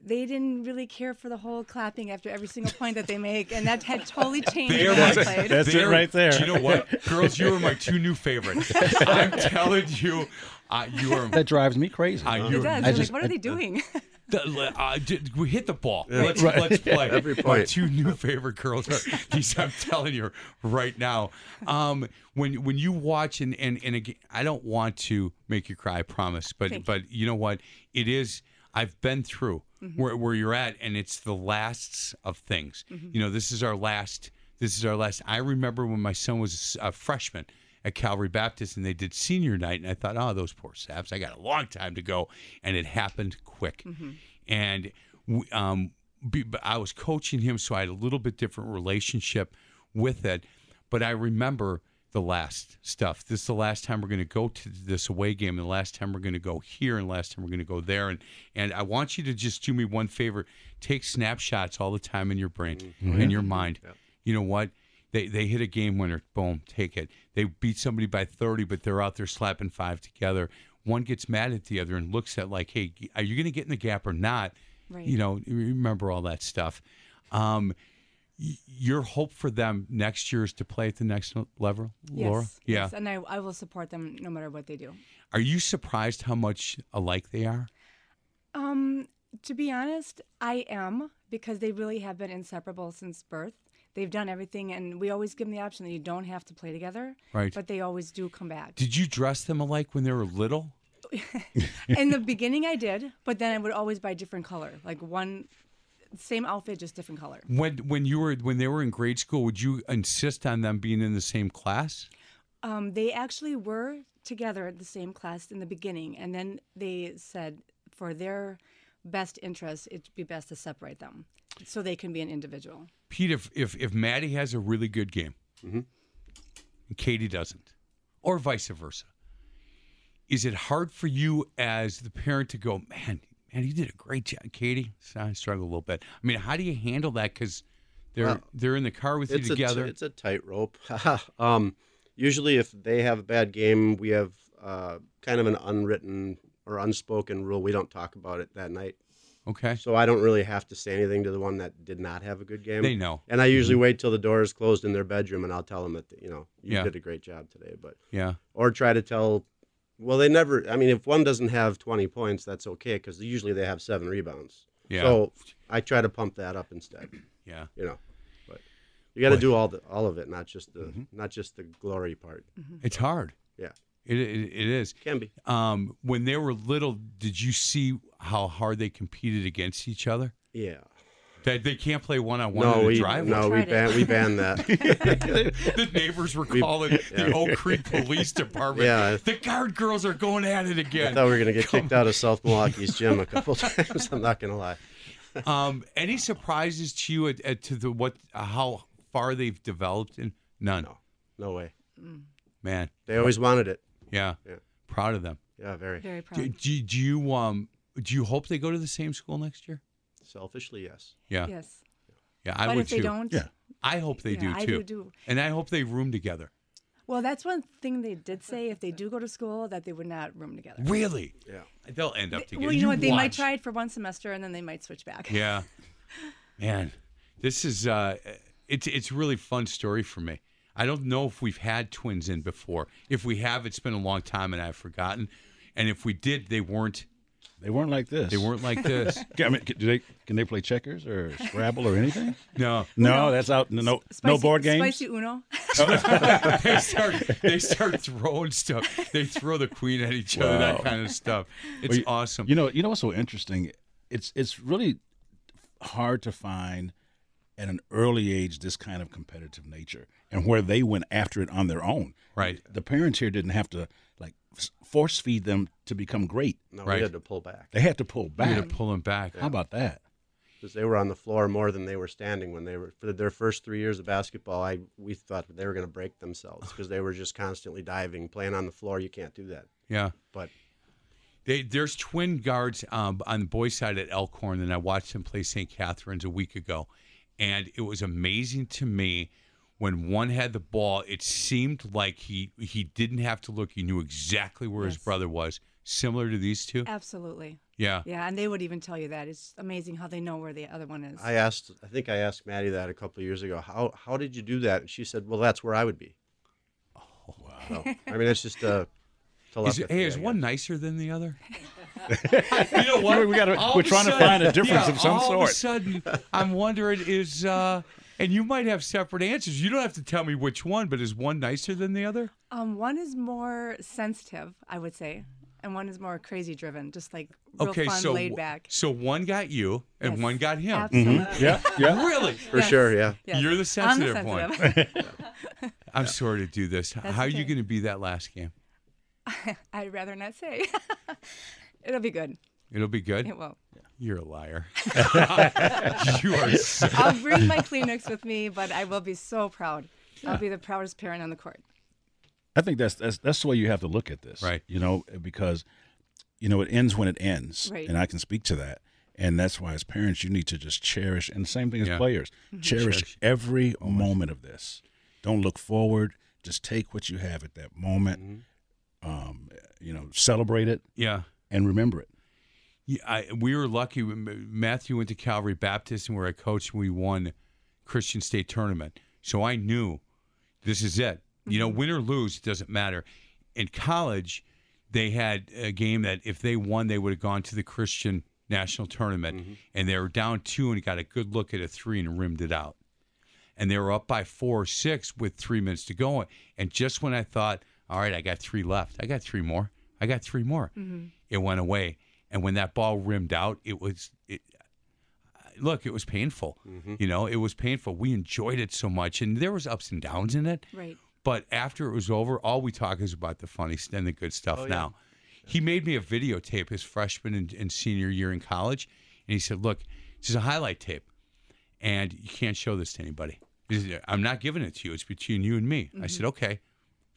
they didn't really care for the whole clapping after every single point that they make, and that had totally changed They when are I my- played. That's they it right there. Do you know what, girls? You are my two new favorites. I'm telling you, uh, you are. That drives me crazy. Uh, It does. are They're just- like, what are they doing? The- uh, d- we hit the ball. Yeah. Let's Right. let's play. Every point. My two new favorite girls are these. I'm telling you right now. Um, when when you watch and and and again, I don't want to make you cry. I promise. But Thank but you know what? It is. I've been through Mm-hmm. where where you're at, and it's the lasts of things. Mm-hmm. You know, this is our last. This is our last. I remember when my son was a freshman at Calvary Baptist, and they did senior night, and I thought, oh, those poor saps. I got a long time to go, and it happened quick Mm-hmm. and um, I was coaching him, so I had a little bit different relationship with it. But I remember the last stuff. This is the last time we're going to go to this away game, and the last time we're going to go here, and the last time we're going to go there. And and I want you to just do me one favor: take snapshots all the time in your brain, in your mind. You know what? They they hit a game winner. Boom, take it. They beat somebody by thirty, but they're out there slapping five together. One gets mad at the other and looks at like, "Hey, are you going to get in the gap or not?" Right. You know, remember all that stuff. Um, y- your hope for them next year is to play at the next level, Laura. Yes. Yeah. Yes, and I, I will support them no matter what they do. Are you surprised how much alike they are? Um, to be honest, I am because they really have been inseparable since birth. They've done everything, and we always give them the option that you don't have to play together. Right. But they always do come back. Did you dress them alike when they were little? In the beginning, I did, but then I would always buy different color, like one same outfit, just different color. When when you were when they were in grade school, would you insist on them being in the same class? Um, they actually were together at the same class in the beginning, and then they said for their best interest, it'd be best to separate them so they can be an individual. Pete, if if, if Maddie has a really good game and Katie doesn't, or vice versa, is it hard for you as the parent to go, man, man, you did a great job, Katie? So I struggle a little bit. I mean, how do you handle that? Because they're Well, they're in the car with you it's a t- together. it's a tightrope. um, usually, if they have a bad game, we have uh, kind of an unwritten or unspoken rule. We don't talk about it that night. Okay. So I don't really have to say anything to the one that did not have a good game. They know. And I usually Mhm. wait till the door is closed in their bedroom, and I'll tell them that you know you Yeah. did a great job today. But Yeah. or try to tell. Well, they never. I mean, if one doesn't have twenty points, that's okay because usually they have seven rebounds. Yeah. So I try to pump that up instead. Yeah. You know, but you got to do all the all of it, not just the Mm-hmm. not just the glory part. It's hard. Yeah. It, it, it is. Can be. Um, when they were little, did you see how hard they competed against each other? Yeah. That they can't play one on one No, in the we- driveway. no, we Tried it. ban- we banned that. the neighbors were We- calling the. Oak Creek Police Department. Yeah. The Gard girls are going at it again. I thought we were gonna get Come kicked out of South Milwaukee's gym a couple times. I'm not gonna lie. um, any surprises to you at, at to the what uh, how far they've developed? In none. No, no way. Man, They always wanted it. Yeah. Yeah. Proud of them. Yeah, very. Very Do, proud. do, do you um do you hope they go to the same school next year? Selfishly, yes. Yeah. Yes. Yeah, I But would if they too. don't- Yeah. I hope they Yeah, do I too. do too. And I hope they room together. Well, that's one thing they did say if they do go to school that they would not room together. Really? Yeah. They'll end up together. Well, you know what? They might try it for one semester and then they might switch back. Yeah. Man, this is uh it's it's really fun story for me. I don't know if we've had twins in before. If we have, it's been a long time and I've forgotten. And if we did, they weren't They weren't like this. They weren't like this. I mean, do they can they play checkers or Scrabble or anything? No, no, that's out. No, no Spicy, board games. Spicy Uno. they start they start throwing stuff. They throw the queen at each other, that kind of stuff. It's Well, you- awesome. You know, you know what's so interesting? It's it's really hard to find at an early age this kind of competitive nature and where they went after it on their own. Right. The parents here didn't have to like s- force feed them to become great. No, we had to pull back. They had to pull back. We had to pull them back. How about that? Because they were on the floor more than they were standing when they were for their first three years of basketball. I we thought they were going to break themselves because they were just constantly diving, playing on the floor. You can't do that. Yeah. But They, there's twin guards um, on the boys' side at Elkhorn, and I watched them play St. Catherine's a week ago, and it was amazing to me when one had the ball. It seemed like he he didn't have to look; he knew exactly where his brother was. Similar to these two. Absolutely. Yeah. Yeah, and they would even tell you that. It's amazing how they know where the other one is. I asked, I think I asked Maddie that a couple of years ago. How how did you do that? And she said, "Well, that's where I would be." Oh wow! I mean, it's just a. Is, telepathy, hey, is one nicer than the other? you know what? We gotta- All we're of a trying to find a difference yeah, of some all sort. Of a sudden, I'm wondering is, uh, and you might have separate answers. You don't have to tell me which one, but is one nicer than the other? Um, one is more sensitive, I would say, and one is more crazy driven, just like real okay, fun, so laid back. so one got you and Yes, one got him. absolutely. Mhm. Yeah, yeah. Really? For Yes. sure, yeah. Yes. You're the I'm the sensitive, one. I'm sorry to do this. That's How are you going to be that last game? I'd rather not say. It'll be good. It'll be good. It will. You're a liar. you are. So- I'll bring my Kleenex with me, but I will be so proud. I'll be the proudest parent on the court. I think that's that's that's the way you have to look at this, Right. You know, because you know it ends when it ends, Right. and I can speak to that. And that's why, as parents, you need to just cherish, and the same thing as Yeah. players, Mm-hmm. Mhm. cherish, Cherish. every moment of this. Don't look forward. Just take what you have at that moment. Um, you know, celebrate it. Yeah. and remember it. Yeah, I, we were lucky. Matthew went to Calvary Baptist, and where I coached, we won Christian State tournament. So I knew this is it. You know, win or lose, it doesn't matter. In college, they had a game that if they won, they would have gone to the Christian national tournament, and they were down two and got a good look at a three and rimmed it out. And they were up by four or six with three minutes to go. And just when I thought, all right, I got three left, I got three more, I got three more, Mhm. it went away. And when that ball rimmed out, it was it. Look, it was painful. You know, it was painful. We enjoyed it so much, and there was ups and downs in it. Right. But after it was over, all we talk is about the funny st- and the good stuff. Oh, yeah. now, he made me a videotape his freshman and, and senior year in college, and he said, "Look, this is a highlight tape, and you can't show this to anybody. He said, I'm not giving it to you. It's between you and me." I Mhm. said, "Okay."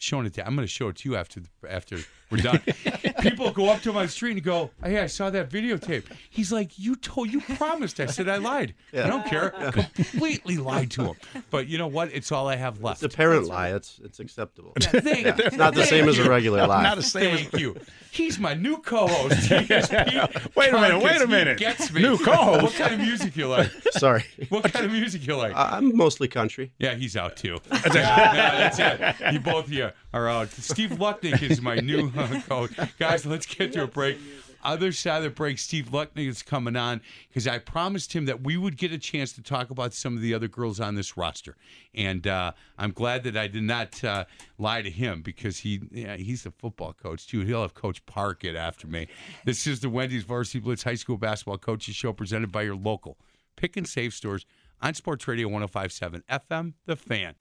Showing it to I'm going to show it to you after the, after we're done. People go up to him on the street and go, "Hey, I saw that videotape." He's like, "You told, you promised." I said, "I lied. I don't care." Completely lied to him. But you know what? It's all I have left. It's a parent lie. It's it's acceptable. Thank Yeah, It's not the thank same as a regular lie. Not the same as- Thank you. He's my new co-host. Tsipis Wait a minute, wait a He minute. Gets me. New co-host? What kind of music you like? Sorry. What kind of music you like? I- I'm mostly country. Yeah, he's out too. Yeah, that's it. You both are out. Steve Lucknick is my new uh, coach. Guys, let's get to a break. Other side of the break, Steve Lucknick is coming on because I promised him that we would get a chance to talk about some of the other girls on this roster, and uh, I'm glad that I did not uh, lie to him because he yeah, he's a football coach too. He'll have Coach Park get after me. This is the Wendy's Varsity Blitz High School Basketball Coaches Show presented by your local pick and save stores on Sports Radio 1057 FM, The Fan.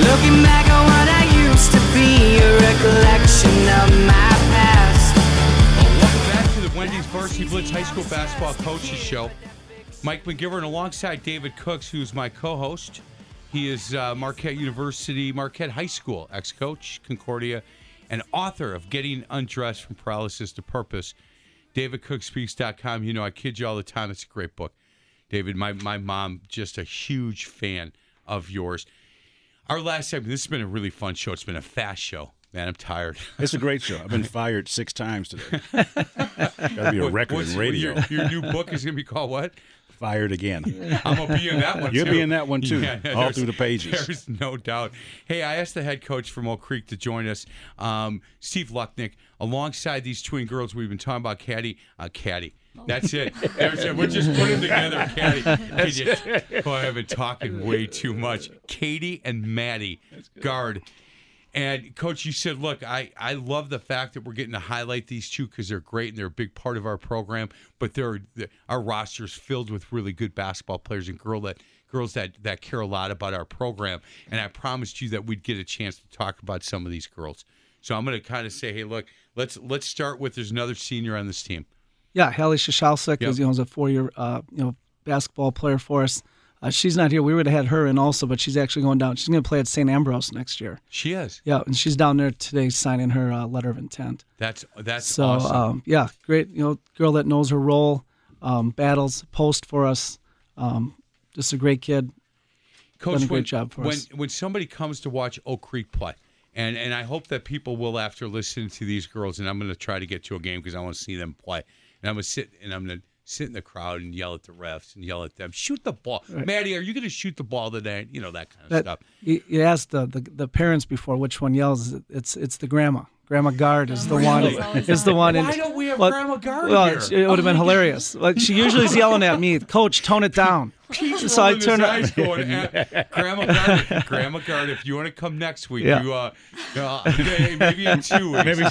Looking back on what I used to be, a recollection of my past. Welcome back to the Wendy's Varsity Blitz High School Basketball Coaches Show. Mike McGivern alongside David Cooks, who's my co-host. He is uh, Marquette University, Marquette High School ex-coach, Concordia, and author of Getting Undressed from Paralysis to Purpose. DavidCookspeaks.com. You know, I kid you all the time. It's a great book. David, my, my mom, just a huge fan of yours. Our last segment, this has been a really fun show. It's been a fast show. Man, I'm tired. It's a great show. I've been fired six times today. Got to be a record what's- in radio. Your, your new book is going to be called what? Fired again. I'm gonna be in that one. You'll too. be in that one too, Yeah, all through the pages. There's no doubt. Hey, I asked the head coach from Oak Creek to join us, um, Steve Lucknick, alongside these twin girls we've been talking about. Caddy, uh, Caddy. That's it. There's it. We're just putting together, Katie. Boy, I've been talking way too much. Katie and Maddie, Gard. And coach, you said, look, I, I love the fact that we're getting to highlight these two because they're great and they're a big part of our program. But they're our roster's filled with really good basketball players and girl that girls that that care a lot about our program. And I promised you that we'd get a chance to talk about some of these girls. So I'm going to kind of say, hey, look, let's let's start with there's another senior on this team. Yeah, Hallie Shashalsek Yep. is you know is a four-year uh, you know basketball player for us. Uh, she's not here. We would have had her in also, but she's actually going down. She's going to play at St. Ambrose next year. She is. Yeah, and she's down there today signing her uh, letter of intent. That's that's so awesome. um, yeah, great. You know, girl that knows her role, um, battles post for us. Um, just a great kid. Coach, done a great when, job for when, us. When somebody comes to watch Oak Creek play, and, and I hope that people will after listening to these girls, and I'm going to try to get to a game because I want to see them play. And I'm to sit and I'm to sit in the crowd and yell at the refs and yell at them. Shoot the ball, Right. Maddie. Are you going to shoot the ball today? You know that kind of That, stuff. you, asked the, the the parents before which one yells. It's it's the grandma. Grandma Gard is the Really? one. Is the one. Why don't we have well, Grandma Gard Well, here? it would have been hilarious. Like she usually is yelling at me, Coach, tone it down. He's so I rolling his turn eyes going, "Eh, Grandma Gard, Grandma Gard, if you want to come next week, Yeah. you uh, uh, maybe in two weeks. Maybe-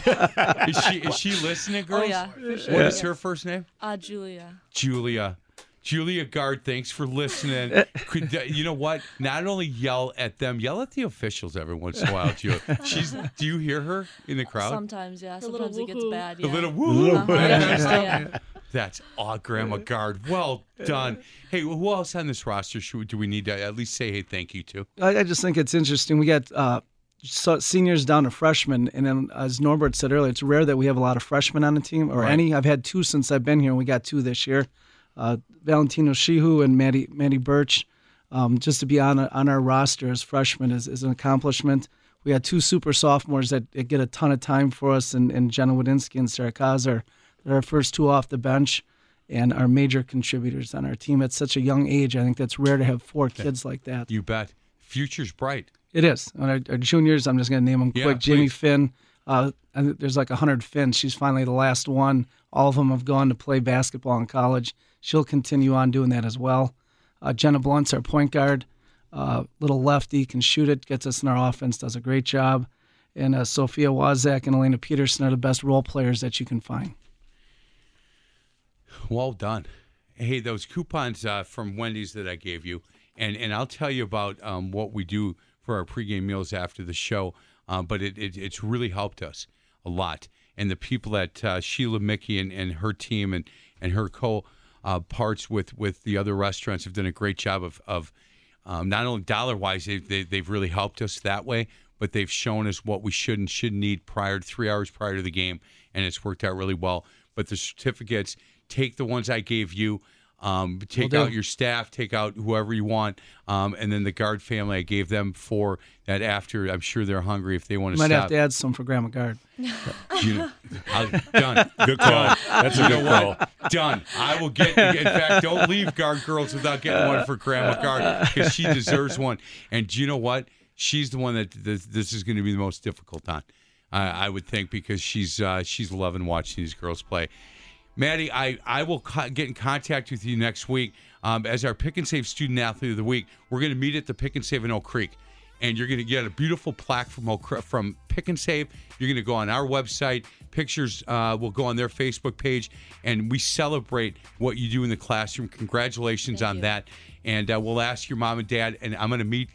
is she is she listening, girls? Oh, yeah. What is her first name? Uh, Julia. Julia. Julia Gard, thanks for listening. Could, you know what? Not only yell at them, yell at the officials every once in a while, Julia. She's. Do you hear her in the crowd? Sometimes, yeah. Sometimes it gets bad. The Yeah. little woo. Uh-huh. Yeah. That's aw, Grandma Gard. Well done. Hey, who else on this roster should, do we need to at least say hey thank you to? I, I just think it's interesting. We got uh, so seniors down to freshmen, and then as Norbert said earlier, it's rare that we have a lot of freshmen on the team or Right. any. I've had two since I've been here, and we got two this year. Uh, Valentino Shihu and Maddie Maddie Birch. Um, just to be on on our roster as freshmen is, is an accomplishment. We had two super sophomores that, that get a ton of time for us, and, and Jenna Wadinsky and Sarah Kaz are they're our first two off the bench, and are major contributors on our team at such a young age. I think that's rare to have four kids like that. You bet. Future's bright. It is. And our, our juniors, I'm just going to name them Yeah, quick. Jamie please. Finn. Uh, I there's like 100 Finns. She's finally the last one. All of them have gone to play basketball in college. She'll continue on doing that as well. Uh, Jenna Blunt's our point guard. Uh, little lefty, can shoot it, gets us in our offense, does a great job. And uh, Sophia Wazak and Elena Peterson are the best role players that you can find. Well done. Hey, those coupons uh, from Wendy's that I gave you, and and I'll tell you about um, what we do for our pregame meals after the show. Um, but it, it it's really helped us a lot, and the people at uh, Sheila Mickey and, and her team and and her co uh, parts with with the other restaurants have done a great job of of um, not only dollar wise they've, they, they've really helped us that way, but they've shown us what we should and shouldn't need prior to three hours prior to the game, and it's worked out really well. But the certificates, take the ones I gave you. Um, take Will out your staff, take out whoever you want, um, and then the Gard family. I gave them for that. After I'm sure they're hungry if they want You to might stop. have to add some for Grandma Gard. You I'll- done. Good call. That's a You good know what? Done. I will get. In fact, don't leave Gard girls without getting one for Grandma Gard because she deserves one. And do you know what? She's the one that this, this is going to be the most difficult on. I I would think because she's uh, she's loving watching these girls play. Maddie, I, I will co- get in contact with you next week um, as our Pick and Save Student Athlete of the Week. We're going to meet at the Pick and Save in Oak Creek, and you're going to get a beautiful plaque from Oak, from Pick and Save. You're going to go on our website. Pictures uh, will go on their Facebook page, and we celebrate what you do in the classroom. Congratulations on that. And uh, we'll ask your mom and dad, and I'm going to meet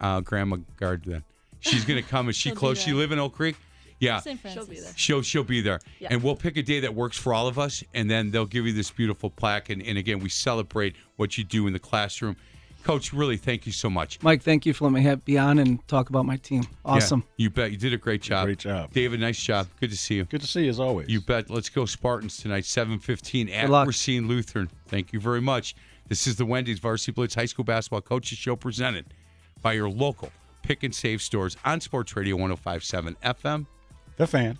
uh, Grandma Gard then. She's going to come. Is she close? She live in Oak Creek? Yeah. St. Francis. She'll be there. She'll she'll be there, Yeah. and we'll pick a day that works for all of us, and then they'll give you this beautiful plaque. And, and again, we celebrate what you do in the classroom. Coach, really, thank you so much. Mike, thank you for letting me have, be on and talk about my team. Awesome. Yeah, you bet. You did a great job. Great job. David. Nice job. Good to see you. Good to see you as always. You bet. Let's go Spartans tonight, seven fifteen at luck. Racine Lutheran. Thank you very much. This is the Wendy's Varsity Blitz High School Basketball Coaches Show presented by your local Pick and Save stores on Sports Radio 1057 FM. The fan.